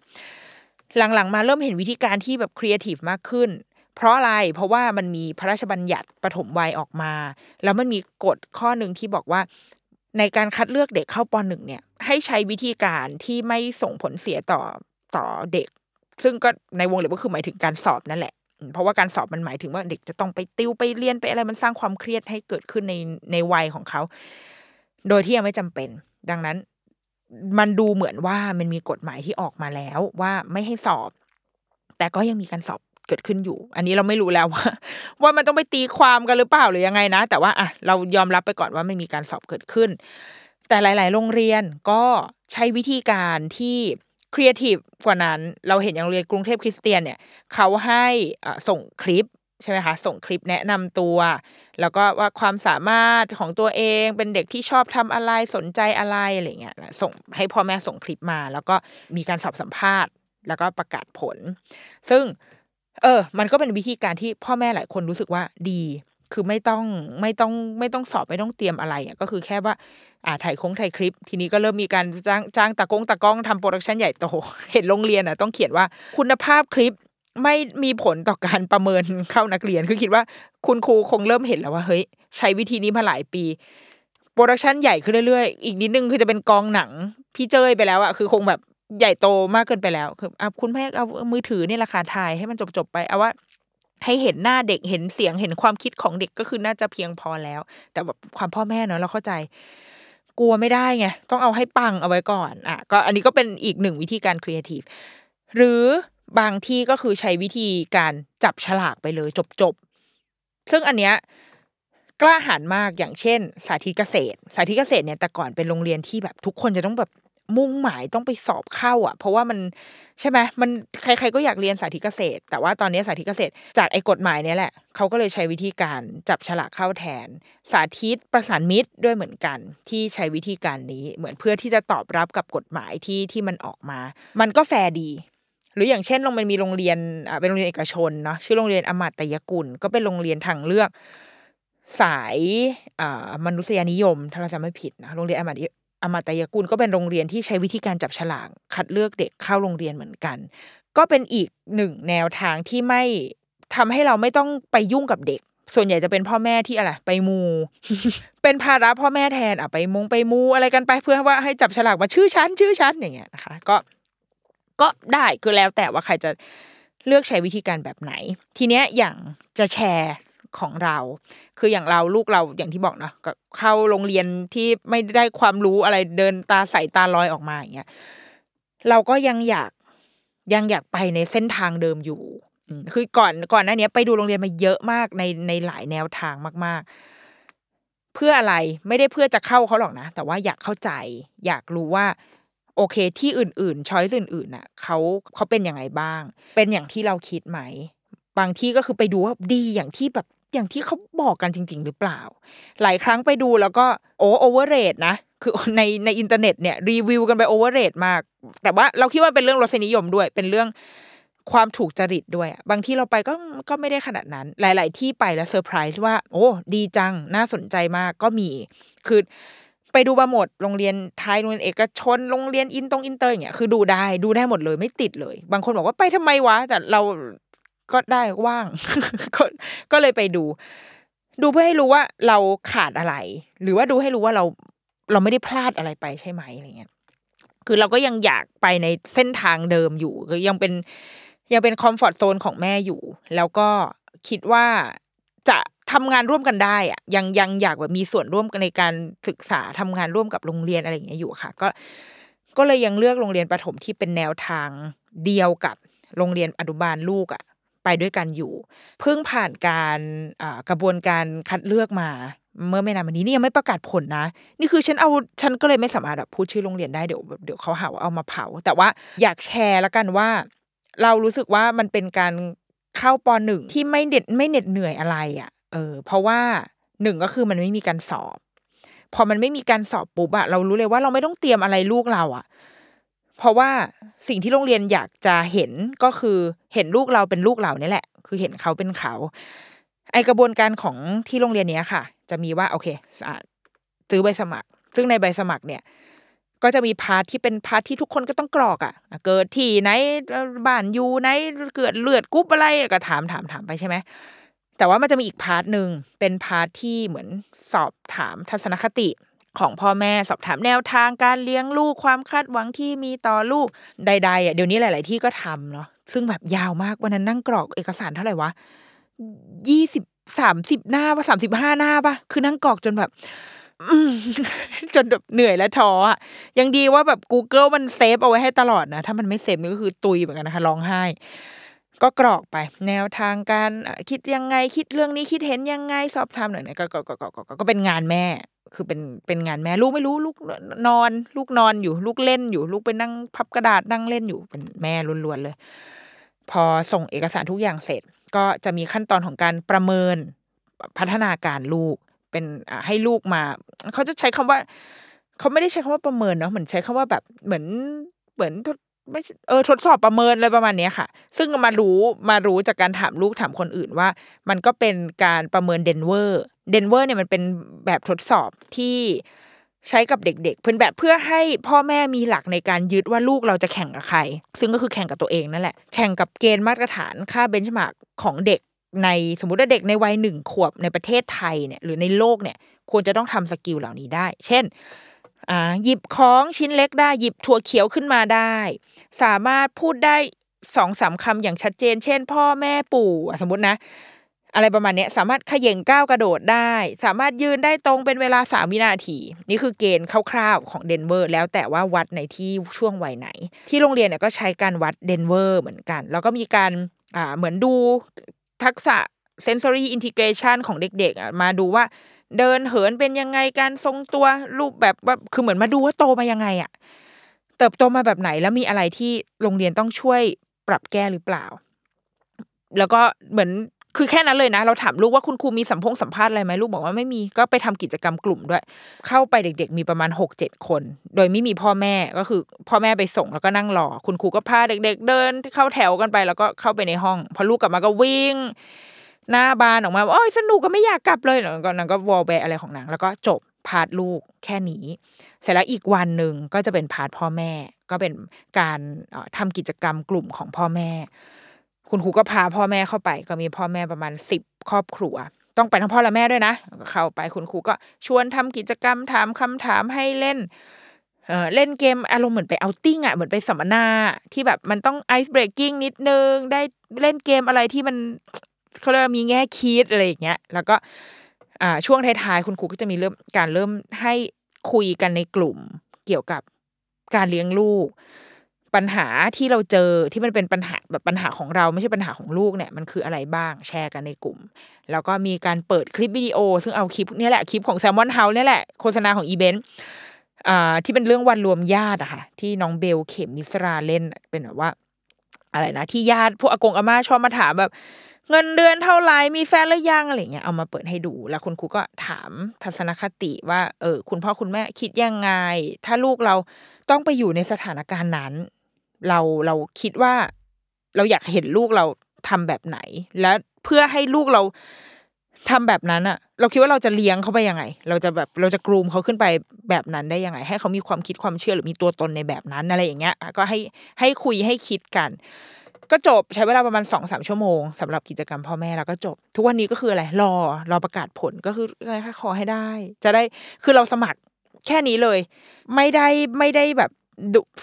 หลังๆ มาเริ่มเห็นวิธีการที่แบบครีเอทีฟมากขึ้น เพราะอะไรเพราะว่ามันมีพระราชบัญญัติปฐมวัยออกมา แล้วมันมีกฎข้อหนึ่งที่บอกว่าในการคัดเลือกเด็กเข้าปหนึ่งเนี่ยให้ใช้วิธีการที่ไม่ส่งผลเสียต่อต่อเด็ก ซึ่งก็ในวงเล็บก็คือหมายถึงการสอบนั่นแหละ เพราะว่าการสอบมันหมายถึงว่าเด็กจะต้องไปติวไปเรียนไปอะไรมันสร้างความเครียดให้เกิดขึ้นในในวัยของเขา โดยที่ยังไม่จำเป็น ดังนั้นมันดูเหมือนว่ามันมีกฎหมายที่ออกมาแล้วว่าไม่ให้สอบ แต่ก็ยังมีการสอบเกิดขึ้นอยู่ อันนี้เราไม่รู้แล้วว่า ว่ามันต้องไปตีความกันหรือเปล่าหรือยังไงนะ แต่ว่าอะเรายอมรับไปก่อนว่าไม่มีการสอบเกิดขึ้น แต่หลาย ๆ โรงเรียนก็ใช้วิธีการที่ ครีเอทีฟกว่านั้น เราเห็นอย่างเรียนกรุงเทพคริสเตียนเนี่ยเขาให้ส่งคลิปใช่ไหมคะส่งคลิปแนะนำตัว แล้วก็ว่าความสามารถของตัวเองเป็นเด็กที่ชอบทำอะไรสนใจอะไรอะไรเงี้ยส่งให้พ่อแม่ส่งคลิปมา แล้วก็มีการสอบสัมภาษณ์ แล้วก็ประกาศผล ซึ่ง เออ มันก็เป็นวิธีการที่พ่อแม่หลายคนรู้สึกว่าดี คือไม่ต้องไม่ต้องไม่ต้องสอบไม่ต้องเตรียมอะไรอะก็คือแค่ว่า อ่าถ่ายค้งถ่ายคลิป ทีนี้ก็เริ่มมีการจ้างจ้างตากงตากล้องทำโปรดักชันใหญ่โตเห็นโรงเรียนอะต้องเขียนว่าคุณภาพคลิปไม่มีผลต่อการประเมินเข้านักเรียนคือคิดว่าคุณครูคงเริ่มเห็นแล้วว่าเฮ้ยใช้วิธีนี้มาหลายปี production ใหญ่ขึ้นเรื่อยๆ อีกนิดนึงคือจะเป็นกองหนังพี่เจยไปแล้วอะคือคงแบบใหญ่โตมากเกินไปแล้วคืออะคุณแม่เอามือถือนี่แหละค่ะถ่ายให้มันจบๆไปเอาว่า ให้เห็นหน้าเด็กเห็นเสียงเห็นความคิดของเด็กก็คือน่าจะเพียงพอแล้ว แต่แบบความพ่อแม่เนอะเราเข้าใจ กลัวไม่ได้ไงต้องเอาให้ปังเอาไว้ก่อนอะก็อันนี้ก็เป็นอีกหนึ่งวิธีการครีเอทีฟหรือบางที่ก็คือใช้วิธีการจับฉลากไปเลยจบๆซึ่งอันเนี้ยกล้าหาญมากอย่างเช่น สาธิตเกษตร สาธิตเกษตรเนี่ยแต่ก่อนเป็นโรงเรียนที่แบบทุกคนจะต้องแบบ มุ่งหมายต้องไปสอบเข้าอะ เพราะว่ามันใช่ไหมมันใคร ๆก็อยากเรียนสาธิตเกษตร แต่ว่าตอนนี้สาธิตเกษตร จากไอ้กฎหมายนี้แหละเขาก็เลยใช้วิธีการจับฉลากเข้าแทน สาธิตประสานมิตรด้วยเหมือนกัน ที่ใช้วิธีการนี้เหมือนเพื่อที่จะตอบรับกับกฎหมายที่ที่มันออกมา มันก็แฟร์ดี หรืออย่างเช่นโรงมันมีโรงเรียนอ่าเป็นโรงเรียนเอกชนเนาะชื่อโรงเรียนอมาตยกุล ก็เป็นโรงเรียนทางเลือกสายอ่ามนุษยนิยม ถ้าเราจำไม่ผิดนะโรงเรียนอมาตย อมาตยกุลก็เป็นโรงเรียนที่ใช้วิธีการจับฉลากคัดเลือกเด็กเข้าโรงเรียนเหมือนกัน ก็เป็นอีกหนึ่งแนวทางที่ไม่ทำให้เราไม่ต้องไปยุ่งกับเด็ก ส่วนใหญ่จะเป็นพ่อแม่ที่อะไรไปมู เป็นภาระพ่อแม่แทนอะไปมงไปมูอะไรกันไปเพื่อว่าให้จับฉลากว่าชื่อชั้นชื่อชั้นอย่างเงี้ยนะคะ ก็ก็ได้คือแล้วแต่ว่าใครจะเลือกใช้วิธีการแบบไหน ทีเนี้ยอย่างจะแชร์ ของเรา คืออย่างเราลูกเราอย่างที่บอกเนาะเข้าโรงเรียนที่ไม่ได้ความรู้อะไรเดินตาใสตาลอยออกมาอย่างเงี้ยเราก็ยังอยากยังอยากไปในเส้นทางเดิมอยู่คือก่อนก่อนหน้าเนี้ยไปดูโรงเรียนมาเยอะมากในในหลายแนวทางมาก ๆ เพื่ออะไรไม่ได้เพื่อจะเข้าเขาหรอกนะ แต่ว่าอยากเข้าใจ อยากรู้ว่า โอเคที่อื่นๆ choice อื่นๆน่ะเขาเขาเป็นยังไงบ้าง เป็นอย่างที่เราคิดไหม บางที่ก็คือไปดูว่าดีอย่างที่แบบ อย่างที่เขาบอกกันจริง ๆ หรือเปล่า หลายครั้งไปดูแล้วก็โอ้ overrate นะคือในในอินเทอร์เน็ตเนี่ยรีวิวกันไป overrate มาก แต่ว่าเราคิดว่าเป็นเรื่องรสนิยมด้วย เป็นเรื่องความถูกจริตด้วยอะบางที่เราไปก็ก็ไม่ได้ขนาดนั้น หลาย ๆ ที่ไปแล้วเซอร์ไพรส์ว่า โอ้ดีจังน่าสนใจมากก็มี คือไปดูมาหมดโรงเรียนไทยโรงเรียนเอกชนโรงเรียนอินตรงอินเตอร์อย่างเงี้ยคือดูได้ดูได้หมดเลยไม่ติดเลย บางคนบอกว่าไปทำไมวะแต่เรา ก็ได้ว่างก็ก็เลยไปดู ดูเพื่อให้รู้ว่าเราขาดอะไร หรือว่าดูให้รู้ว่าเราเราไม่ได้พลาดอะไรไปใช่ไหมอะไรเงี้ยคือเราก็ยังอยากไปในเส้นทางเดิมอยู่คือยังเป็นยังเป็น comfort zone ของแม่อยู่ แล้วก็คิดว่าจะทำงานร่วมกันได้อะยังยังอยากแบบมีส่วนร่วมกันในการศึกษาทำงานร่วมกับโรงเรียนอะไรอย่างเงี้ยอยู่ค่ะ ก็ก็เลยยังเลือกโรงเรียนประถมที่เป็นแนวทางเดียวกับโรงเรียนอนุบาลลูกอะ ไปด้วยกันอยู่ เพิ่งผ่านการกระบวนการคัดเลือกมาเมื่อไม่นานมานี้นี่ยังไม่ประกาศผลนะ นี่คือฉันเอาฉันก็เลยไม่สามารถแบบพูดชื่อโรงเรียนได้เดี๋ยวเดี๋ยวเขาหาว่าเอามาเผา แต่ว่าอยากแชร์แล้วกันว่า เรารู้สึกว่ามันเป็นการเข้าปหนึ่งที่ไม่เด็ดไม่เหน็ดเหนื่อยอะไรอะ เออ เพราะว่าหนึ่งก็คือมันไม่มีการสอบ พอมันไม่มีการสอบปุ๊บอะเรารู้เลยว่าเราไม่ต้องเตรียมอะไรลูกเราอะ เพราะว่าสิ่งที่โรงเรียนอยากจะเห็นก็คือเห็นลูกเราเป็นลูกเราเนี่ยแหละ คือเห็นเขาเป็นเขา ไอกระบวนการของที่โรงเรียนเนี้ยค่ะ จะมีว่าโอเคอะซื้อใบสมัคร ซึ่งในใบสมัครเนี่ย ก็จะมี part ที่เป็น part ที่ทุกคนก็ต้องกรอกอะ่ะ เกิดที่ไหนบ้านอยู่ไหนเกิดเลือดกรุ๊ปอะไรก็ถามถามถามไปใช่ไหมแต่ว่ามันจะมีอีก part หนึ่งเป็น part ที่เหมือนสอบถามทัศนคติ ของพ่อแม่สอบถามแนวทางการเลี้ยงลูกความคาดหวังที่มีต่อลูกใดๆอะเดี๋ยวนี้หลาย ๆ ที่ก็ทำเนาะซึ่งแบบยาวมากวันนั้นนั่งกรอกเอกสารเท่าไหร่วะยี่สิบสามสิบหน้าปะสามสิบห้าหน้าปะคือนั่งกรอกจนแบบจนแบบเหนื่อยและท้ออะยังดีว่าแบบ Google มันเซฟเอาไว้ให้ตลอดนะ ถ้ามันไม่เซฟนี่ก็คือตุยเหมือนกันนะคะร้องไห้ ก็กรอกไป แนวทางการคิดยังไงคิดเรื่องนี้คิดเห็นยังไงสอบถามหน่อยเนี่ยก็ก็ก็ก็ก็ก็เป็นงานแม่ คือเป็นเป็นงานแม่ลูกไม่รู้ลูกนอน ลูกนอนอยู่ลูกเล่นอยู่ลูกไปนั่งพับกระดาษนั่งเล่นอยู่เป็นแม่ล้วนๆเลย พอส่งเอกสารทุกอย่างเสร็จ ก็จะมีขั้นตอนของการประเมินพัฒนาการลูกเป็นให้ลูกมา เขาจะใช้คำว่า เขาไม่ได้ใช้คำว่าประเมินเนาะเหมือนใช้คำว่าแบบเหมือนเหมือนทดไม่เออทดสอบประเมินอะไรประมาณนี้ค่ะ ซึ่งมารู้มารู้จากการถามลูกถามคนอื่นว่า มันก็เป็นการประเมิน Denver Denver เนี่ยมันเป็นแบบทดสอบที่ใช้กับเด็กๆ เพื่อแบบเพื่อให้พ่อแม่มีหลักในการยึดว่าลูกเราจะแข่งกับใคร ซึ่งก็คือแข่งกับตัวเองนั่นแหละ แข่งกับเกณฑ์มาตรฐานค่า benchmark ของเด็กในสมมติว่าเด็กในวัยหนึ่งขวบในประเทศไทยเนี่ยหรือในโลกเนี่ยควรจะต้องทำ skill เหล่านี้ได้ เช่นอ่าหยิบของชิ้นเล็กได้หยิบถั่วเขียวขึ้นมาได้ สามารถพูดได้สองสามคำอย่างชัดเจน เช่น พ่อแม่ปู่อะสมมตินะ อะไรประมาณนี้สามารถเขย่งก้าวกระโดดได้ สามารถยืนได้ตรงเป็นเวลาสามวินาที นี่คือเกณฑ์คร่าวๆของ Denver แล้วแต่ว่าวัดในที่ช่วงวัยไหน ที่โรงเรียนเนี่ยก็ใช้การวัด Denver เหมือนกัน แล้วก็มีการอ่าเหมือนดูทักษะ sensory integration ของเด็กๆมาดูว่าเดินเหินเป็นยังไงการทรงตัวรูปแบบว่าคือเหมือนมาดูว่าโตมายังไงอะเติบโตมาแบบไหนแล้วมีอะไรที่โรงเรียนต้องช่วยปรับแก้หรือเปล่า แล้วก็เหมือน คือแค่นั้นเลยนะ เราถามลูกว่าคุณครูมีสัมพงสัมภาษณ์อะไรไหมลูกบอกว่าไม่มีก็ไปทำกิจกรรมกลุ่มด้วย เข้าไปเด็ก ๆ มีประมาณหกเจ็ดคน โดยไม่มีพ่อแม่ก็คือ พ่อแม่ไปส่งแล้วก็นั่งรอ คุณครูก็พาเด็ก ๆ เดิน เข้าแถวกันไปแล้วก็เข้าไปในห้อง พอลูกกลับมาก็วิ่ง หน้าบานออกมาโอ้ยสนุกก็ไม่อยากกลับเลยแล้วก็นางก็วอลแวร์อะไรของนางแล้วก็จบ part ลูกแค่นี้ เสร็จแล้วอีกวันหนึ่งก็จะเป็น part พ่อแม่ ก็เป็นการเอ่อทำกิจกรรมกลุ่มของพ่อแม่ คุณครูก็พาพ่อแม่เข้าไป ก็มีพ่อแม่ประมาณสิบครอบครัว ต้องไปทั้งพ่อและแม่ด้วยนะก็เข้าไปคุณครูก็ชวนทำกิจกรรมถามคำถามให้เล่นเออเล่นเกมอารมณ์เหมือนไปเอาติ้งอะเหมือนไปสัมมนาที่แบบมันต้องไอซ์เบรกกิ้งนิดนึง ได้เล่นเกมอะไรที่มันเขาเรียกว่ามีแง่คิดอะไรอย่างเงี้ย แล้วก็อ่าช่วงท้ายๆคุณครูก็จะมีเริ่มการเริ่มให้คุยกันในกลุ่มเกี่ยวกับการเลี้ยงลูก ปัญหาที่เราเจอที่มันเป็นปัญหาแบบปัญหาของเราไม่ใช่ปัญหาของลูกเนี่ยมันคืออะไรบ้างแชร์กันในกลุ่ม แล้วก็มีการเปิดคลิปวิดีโอ ซึ่งเอาคลิปนี่แหละคลิปของแซมมอนเฮาเนี่ยแหละโฆษณาของอีเบนที่เป็นเรื่องวันรวมญาติอะค่ะที่น้องเบลเข็มมิสราเล่นเป็นแบบว่า อะไรนะ ที่ญาติพวกอากงอาม่าชอบมาถามแบบเงินเดือนเท่าไหร่มีแฟนหรือยังอะไรเงี้ยเอามาเปิดให้ดู แล้วคุณครูก็ถามทัศนคติว่า เออ คุณพ่อคุณแม่คิดยังไง ถ้าลูกเราต้องไปอยู่ในสถานการณ์นั้น เราเราคิดว่า เราอยากเห็นลูกเราทำแบบไหน และเพื่อให้ลูกเราทำแบบนั้นอะเราคิดว่าเราจะเลี้ยงเขาไปยังไง เราจะแบบเราจะกรูมเขาขึ้นไปแบบนั้นได้ยังไง ให้เขามีความคิดความเชื่อหรือมีตัวตนในแบบนั้นอะไรอย่างเงี้ยก็ให้ให้คุยให้คิดกัน ก็จบใช้เวลาประมาณสองสามชั่วโมงสำหรับกิจกรรมพ่อแม่แล้วก็จบ ทุกวันนี้ก็คืออะไรรอรอประกาศผลก็คืออะไรคะขอให้ได้ จะได้คือเราสมัครแค่นี้เลย ไม่ได้ไม่ได้แบบ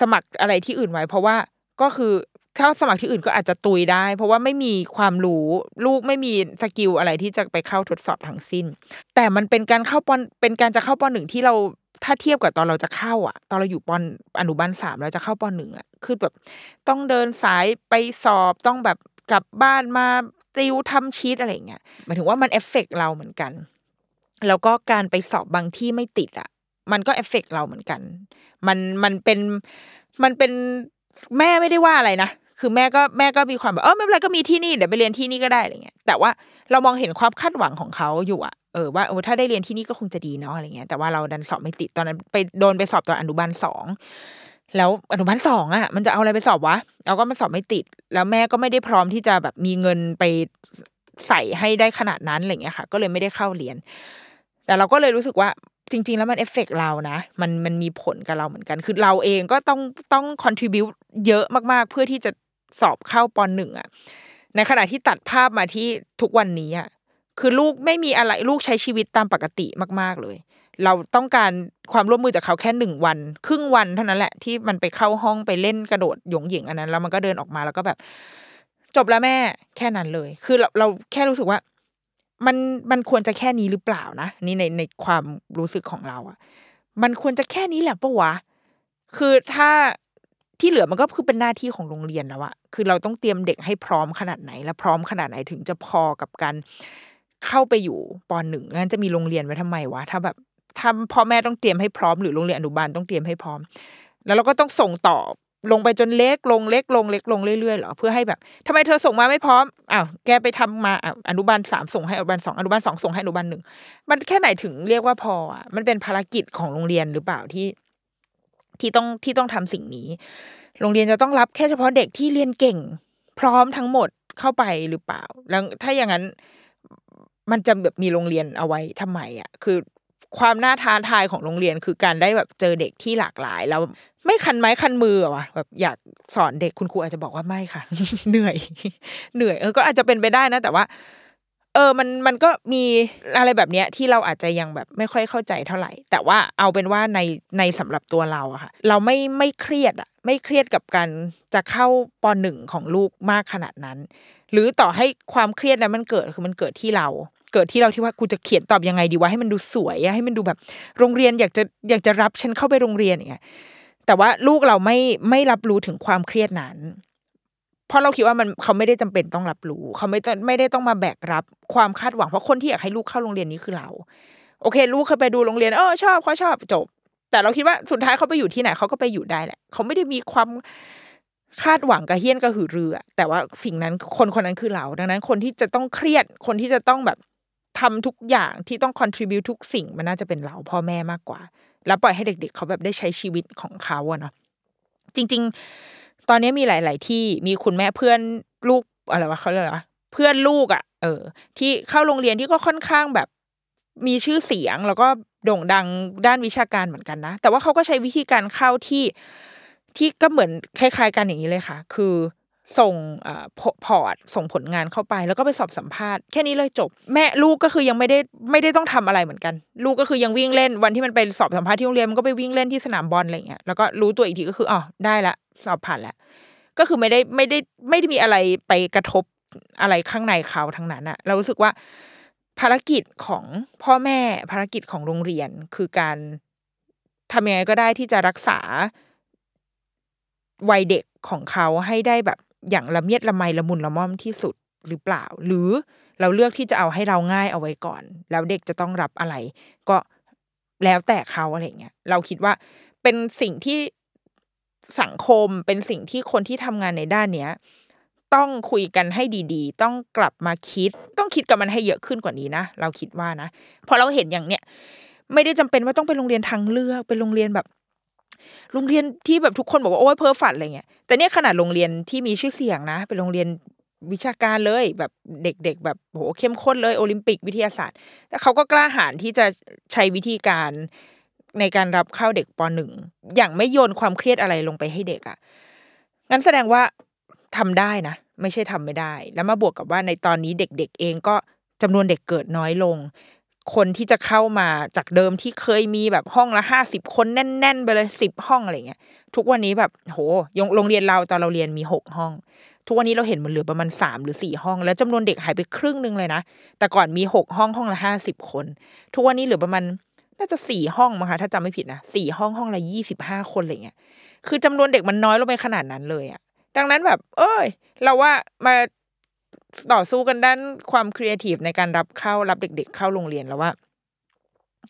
สมัครอะไรที่อื่นไว้ เพราะว่าก็คือถ้าสมัครที่อื่นก็อาจจะตุยได้ เพราะว่าไม่มีความรู้ลูกไม่มีสกิลอะไรที่จะไปเข้าทดสอบทั้งสิ้น แต่มันเป็นการเข้าปอนเป็นการจะเข้าปอนหนึ่งที่เราถ้าเทียบกับตอนเราจะเข้าอะ ตอนเราอยู่ปอนอนุบาลสามเราจะเข้าปอนหนึ่งอะคือแบบต้องเดินสายไปสอบต้องแบบกลับบ้านมาติวทำชีตอะไรเงี้ยหมายถึงว่ามันเอฟเฟกเราเหมือนกัน แล้วก็การไปสอบบางที่ไม่ติดอะ มันก็เอฟเฟกเราเหมือนกัน มันมันเป็นมันเป็นแม่ไม่ได้ว่าอะไรนะคือแม่ก็แม่ก็มีความแบบเออไม่เป็นไรก็มีที่นี่เดี๋ยวไปเรียนที่นี่ก็ได้อะไรเงี้ยแต่ว่าเรามองเห็นความคาดหวังของเขาอยู่อะเออว่าเออถ้าได้เรียนที่นี่ก็คงจะดีเนาะอะไรเงี้ยแต่ว่าเราดันสอบไม่ติดตอนนั้นไปโดนไปสอบตอนอนุบาลสองแล้วอนุบาลสองอะ มันจะเอาอะไรไปสอบวะเราก็มาสอบไม่ติด แล้วแม่ก็ไม่ได้พร้อมที่จะแบบมีเงินไปใส่ให้ได้ขนาดนั้นอะไรเงี้ยค่ะ ก็เลยไม่ได้เข้าเรียน แต่เราก็เลยรู้สึกว่า จริง ๆ แล้วมันเอฟเฟกเรานะ มันมันมีผลกับเราเหมือนกัน คือเราเองก็ต้องต้องคอนทริบิวเยอะมากๆ เพื่อที่จะสอบเข้าปหนึ่งอะในขณะที่ตัดภาพมาที่ทุกวันนี้อะคือลูกไม่มีอะไรลูกใช้ชีวิตตามปกติมาก ๆเลย เราต้องการความร่วมมือจากเขาแค่หนึ่งวัน ครึ่งวันเท่านั้นแหละที่มันไปเข้าห้องไปเล่นกระโดดหยงหยิงอันนั้น แล้วมันก็เดินออกมาแล้วก็แบบ จบแล้วแม่แค่นั้นเลย คือเราเราแค่รู้สึกว่า มันมันควรจะแค่นี้หรือเปล่านะนี่ในในความรู้สึกของเราอะมันควรจะแค่นี้แหละปะวะคือถ้าที่เหลือมันก็คือเป็นหน้าที่ของโรงเรียนแล้วอะคือเราต้องเตรียมเด็กให้พร้อมขนาดไหน และพร้อมขนาดไหนถึงจะพอกับการเข้าไปอยู่ปหนึ่งงั้นจะมีโรงเรียนไว้ทำไมวะถ้าแบบถ้าพ่อแม่ต้องเตรียมให้พร้อมหรือโรงเรียนอนุบาลต้องเตรียมให้พร้อม แล้วเราก็ต้องส่งต่อ ลงไปจนเล็กลงเล็กลงเล็กลงเรื่อยๆเหรอเพื่อให้แบบทำไมเธอส่งมาไม่พร้อมอ้าวแกไปทำมาอะอนุบาลสามส่งให้อนุบาลสองอนุบาลสองส่งให้อนุบาลหนึ่งมันแค่ไหนถึงเรียกว่าพออะมันเป็นภารกิจของโรงเรียนหรือเปล่าที่ ที่ต้องที่ต้องทำสิ่งนี้ โรงเรียนจะต้องรับแค่เฉพาะเด็กที่เรียนเก่ง พร้อมทั้งหมดเข้าไปหรือเปล่า แล้วถ้าอย่างนั้นมันจะแบบมีโรงเรียนเอาไว้ทำไมอะ คือ ความน่าท้าทายของโรงเรียนคือการได้แบบเจอเด็กที่หลากหลาย แล้วไม่คันไม้คันมืออะวะแบบอยากสอนเด็กคุณครูอาจจะบอกว่าไม่ค่ะ เหนื่อย เหนื่อยเออก็อาจจะเป็นไปได้นะ แต่ว่า เออมันมันก็มีอะไรแบบเนี้ยที่เราอาจจะยังแบบไม่ค่อยเข้าใจเท่าไหร่ แต่ว่าเอาเป็นว่าในในสำหรับตัวเราอะค่ะ เราไม่ไม่เครียดอะไม่เครียดกับการจะเข้าปหนึ่งของลูกมากขนาดนั้น หรือต่อให้ความเครียดนั้นมันเกิดคือมันเกิดที่เรา เกิดที่เราที่ว่ากูจะเขียนตอบยังไงดีวะให้มันดูสวยอะให้มันดูแบบโรงเรียนอยากจะอยากจะรับฉันเข้าไปโรงเรียนอย่างเงี้ยแต่ว่าลูกเราไม่ไม่รับรู้ถึงความเครียดนั้น เพราะเราคิดว่ามันเขาไม่ได้จำเป็นต้องรับรู้ เขาไม่ต้องไม่ได้ต้องมาแบกรับความคาดหวังเพราะคนที่อยากให้ลูกเข้าโรงเรียนนี้คือเรา โอเค ลูกเคยไปดูโรงเรียนเออชอบเขาชอบจบ แต่เราคิดว่าสุดท้ายเขาไปอยู่ที่ไหนเขาก็ไปอยู่ได้แหละ เขาไม่ได้มีความคาดหวังกระเฮี้ยนกระหือรือแต่ว่าสิ่งนั้นคนคนนั้นคือเรา ดังนั้นคนที่จะต้องเครียดคนที่จะต้องแบบ ทำทุกอย่างที่ต้อง contribute ทุกสิ่งมันน่าจะเป็นเราพ่อแม่มากกว่า แล้วปล่อยให้เด็ก ๆ เขาแบบได้ใช้ชีวิตของเขาอะเนาะจริง ๆ ตอนนี้มีหลาย ๆ ที่มีคุณแม่เพื่อนลูกอะไรวะเขาเรียกว่าเพื่อนลูกอะเออ ที่เข้าโรงเรียนที่ก็ค่อนข้างแบบมีชื่อเสียงแล้วก็โด่งดังด้านวิชาการเหมือนกันนะ แต่ว่าเขาก็ใช้วิธีการเข้าที่ที่ก็เหมือนคล้าย ๆ กันอย่างนี้เลยค่ะ คือ ส่งพอร์ตส่งผลงานเข้าไป แล้วก็ไปสอบสัมภาษณ์แค่นี้เลยจบ แม่ลูกก็คือยังไม่ได้ไม่ได้ต้องทำอะไรเหมือนกัน ลูกก็คือยังวิ่งเล่นวันที่มันไปสอบสัมภาษณ์ที่โรงเรียนมันก็ไปวิ่งเล่นที่สนามบอลอะไรเงี้ยแล้วก็รู้ตัวอีกทีก็คืออ๋อได้ละสอบผ่านแล้วก็คือไม่ได้ไม่ได้ไม่ได้มีอะไรไปกระทบอะไรข้างในเขาทั้งนั้นอะเรารู้สึกว่า ภารกิจของพ่อแม่ภารกิจของโรงเรียนคือการทำยังไงก็ได้ที่จะรักษาวัยเด็กของเขาให้ได้แบบ อย่างละเมียดละไมละมุนละม่อมที่สุดหรือเปล่า หรือเราเลือกที่จะเอาให้เราง่ายเอาไว้ก่อน แล้วเด็กจะต้องรับอะไร ก็แล้วแต่เขาอะไรเงี้ยเราคิดว่าเป็นสิ่งที่สังคมเป็นสิ่งที่คนที่ทำงานในด้านเนี้ยต้องคุยกันให้ดี ๆ ต้องกลับมาคิด ต้องคิดกับมันให้เยอะขึ้นกว่านี้นะ เราคิดว่านะ พอเราเห็นอย่างเนี้ยไม่ได้จำเป็นว่าต้องเป็นโรงเรียนทางเลือก เป็นโรงเรียนแบบ โรงเรียนที่แบบทุกคนบอกว่าโอ้ยเพ้อฝันอะไรเงี้ยแต่เนี่ยขนาดโรงเรียนที่มีชื่อเสียงนะ เป็นโรงเรียนวิชาการเลยแบบเด็กๆ แบบโหเข้มข้นเลยโอลิมปิกวิทยาศาสตร์แล้วเขาก็กล้าหาญที่จะใช้วิธีการในการรับเข้าเด็กปหนึ่งอย่างไม่โยนความเครียดอะไรลงไปให้เด็กอะ่ะงั้นแสดงว่าทำได้นะ ไม่ใช่ทำไม่ได้ แล้วมาบวกกับว่าในตอนนี้เด็กๆเองก็จำนวนเด็กเกิดน้อยลง คนที่จะเข้ามาจากเดิมที่เคยมีแบบห้องละห้าสิบคนแน่น ๆ ไปเลยสิบห้องอะไรเงี้ยทุกวันนี้แบบโหโรงเรียนเราตอนเราเรียนมีหกห้อง ทุกวันนี้เราเห็นมันเหลือประมาณสามหรือสี่ห้อง แล้วจำนวนเด็กหายไปครึ่งนึงเลยนะ แต่ก่อนมีหกห้องห้องละห้าสิบคน ทุกวันนี้เหลือประมาณน่าจะสี่ห้องมั้งคะถ้าจำไม่ผิดนะสี่ห้องห้องละยี่สิบห้าคนอะไรเงี้ยคือจำนวนเด็กมันน้อยลงไปขนาดนั้นเลยอะดังนั้นแบบ เอ้ย เราว่ามา ต่อสู้กันด้านความครีเอทีฟในการรับเข้ารับเด็ก ๆ เข้าโรงเรียนแล้วว่า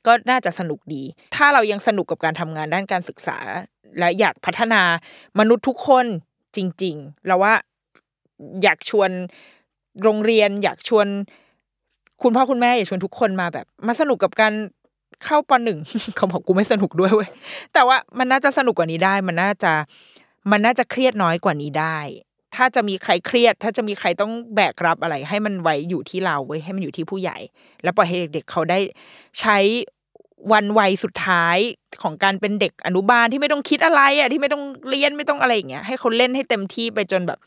ก็น่าจะสนุกดี ถ้าเรายังสนุกกับการทำงานด้านการศึกษา และอยากพัฒนามนุษย์ทุกคนจริง ๆ เราว่าอยากชวนโรงเรียน อยากชวน คุณพ่อคุณแม่อยากชวนทุกคนมาแบบ มาสนุกกับการเข้าปหนึ่งเขาบอกกูไม่สนุกด้วยเว้ยแต่ว่ามันน่าจะสนุกกว่านี้ได้ มันน่าจะมันน่าจะเครียดน้อยกว่านี้ได้ ถ้าจะมีใครเครียด ถ้าจะมีใครต้องแบกรับอะไร ให้มันไว้อยู่ที่เราเว้ยให้มันอยู่ที่ผู้ใหญ่ แล้วปล่อยให้เด็กๆเขาได้ใช้วันวัยสุดท้ายของการเป็นเด็กอนุบาลที่ไม่ต้องคิดอะไรอะที่ไม่ต้องเรียนไม่ต้องอะไรอย่างเงี้ยให้เขาเล่นให้เต็มที่ไปจนแบบ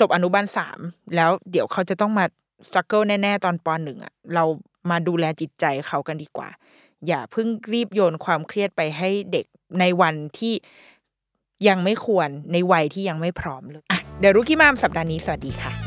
จบอนุบาลสามแล้วเดี๋ยวเขาจะต้องมาสครัลเกิลแน่ๆตอนปหนึ่งอะเรามาดูแลจิตใจเขากันดีกว่า อย่าเพิ่งรีบโยนความเครียดไปให้เด็กในวันที่ ยังไม่ควรในวัยที่ยังไม่พร้อมเลยอะเดี๋ยวรุกี้มามสัปดาห์นี้สวัสดีค่ะ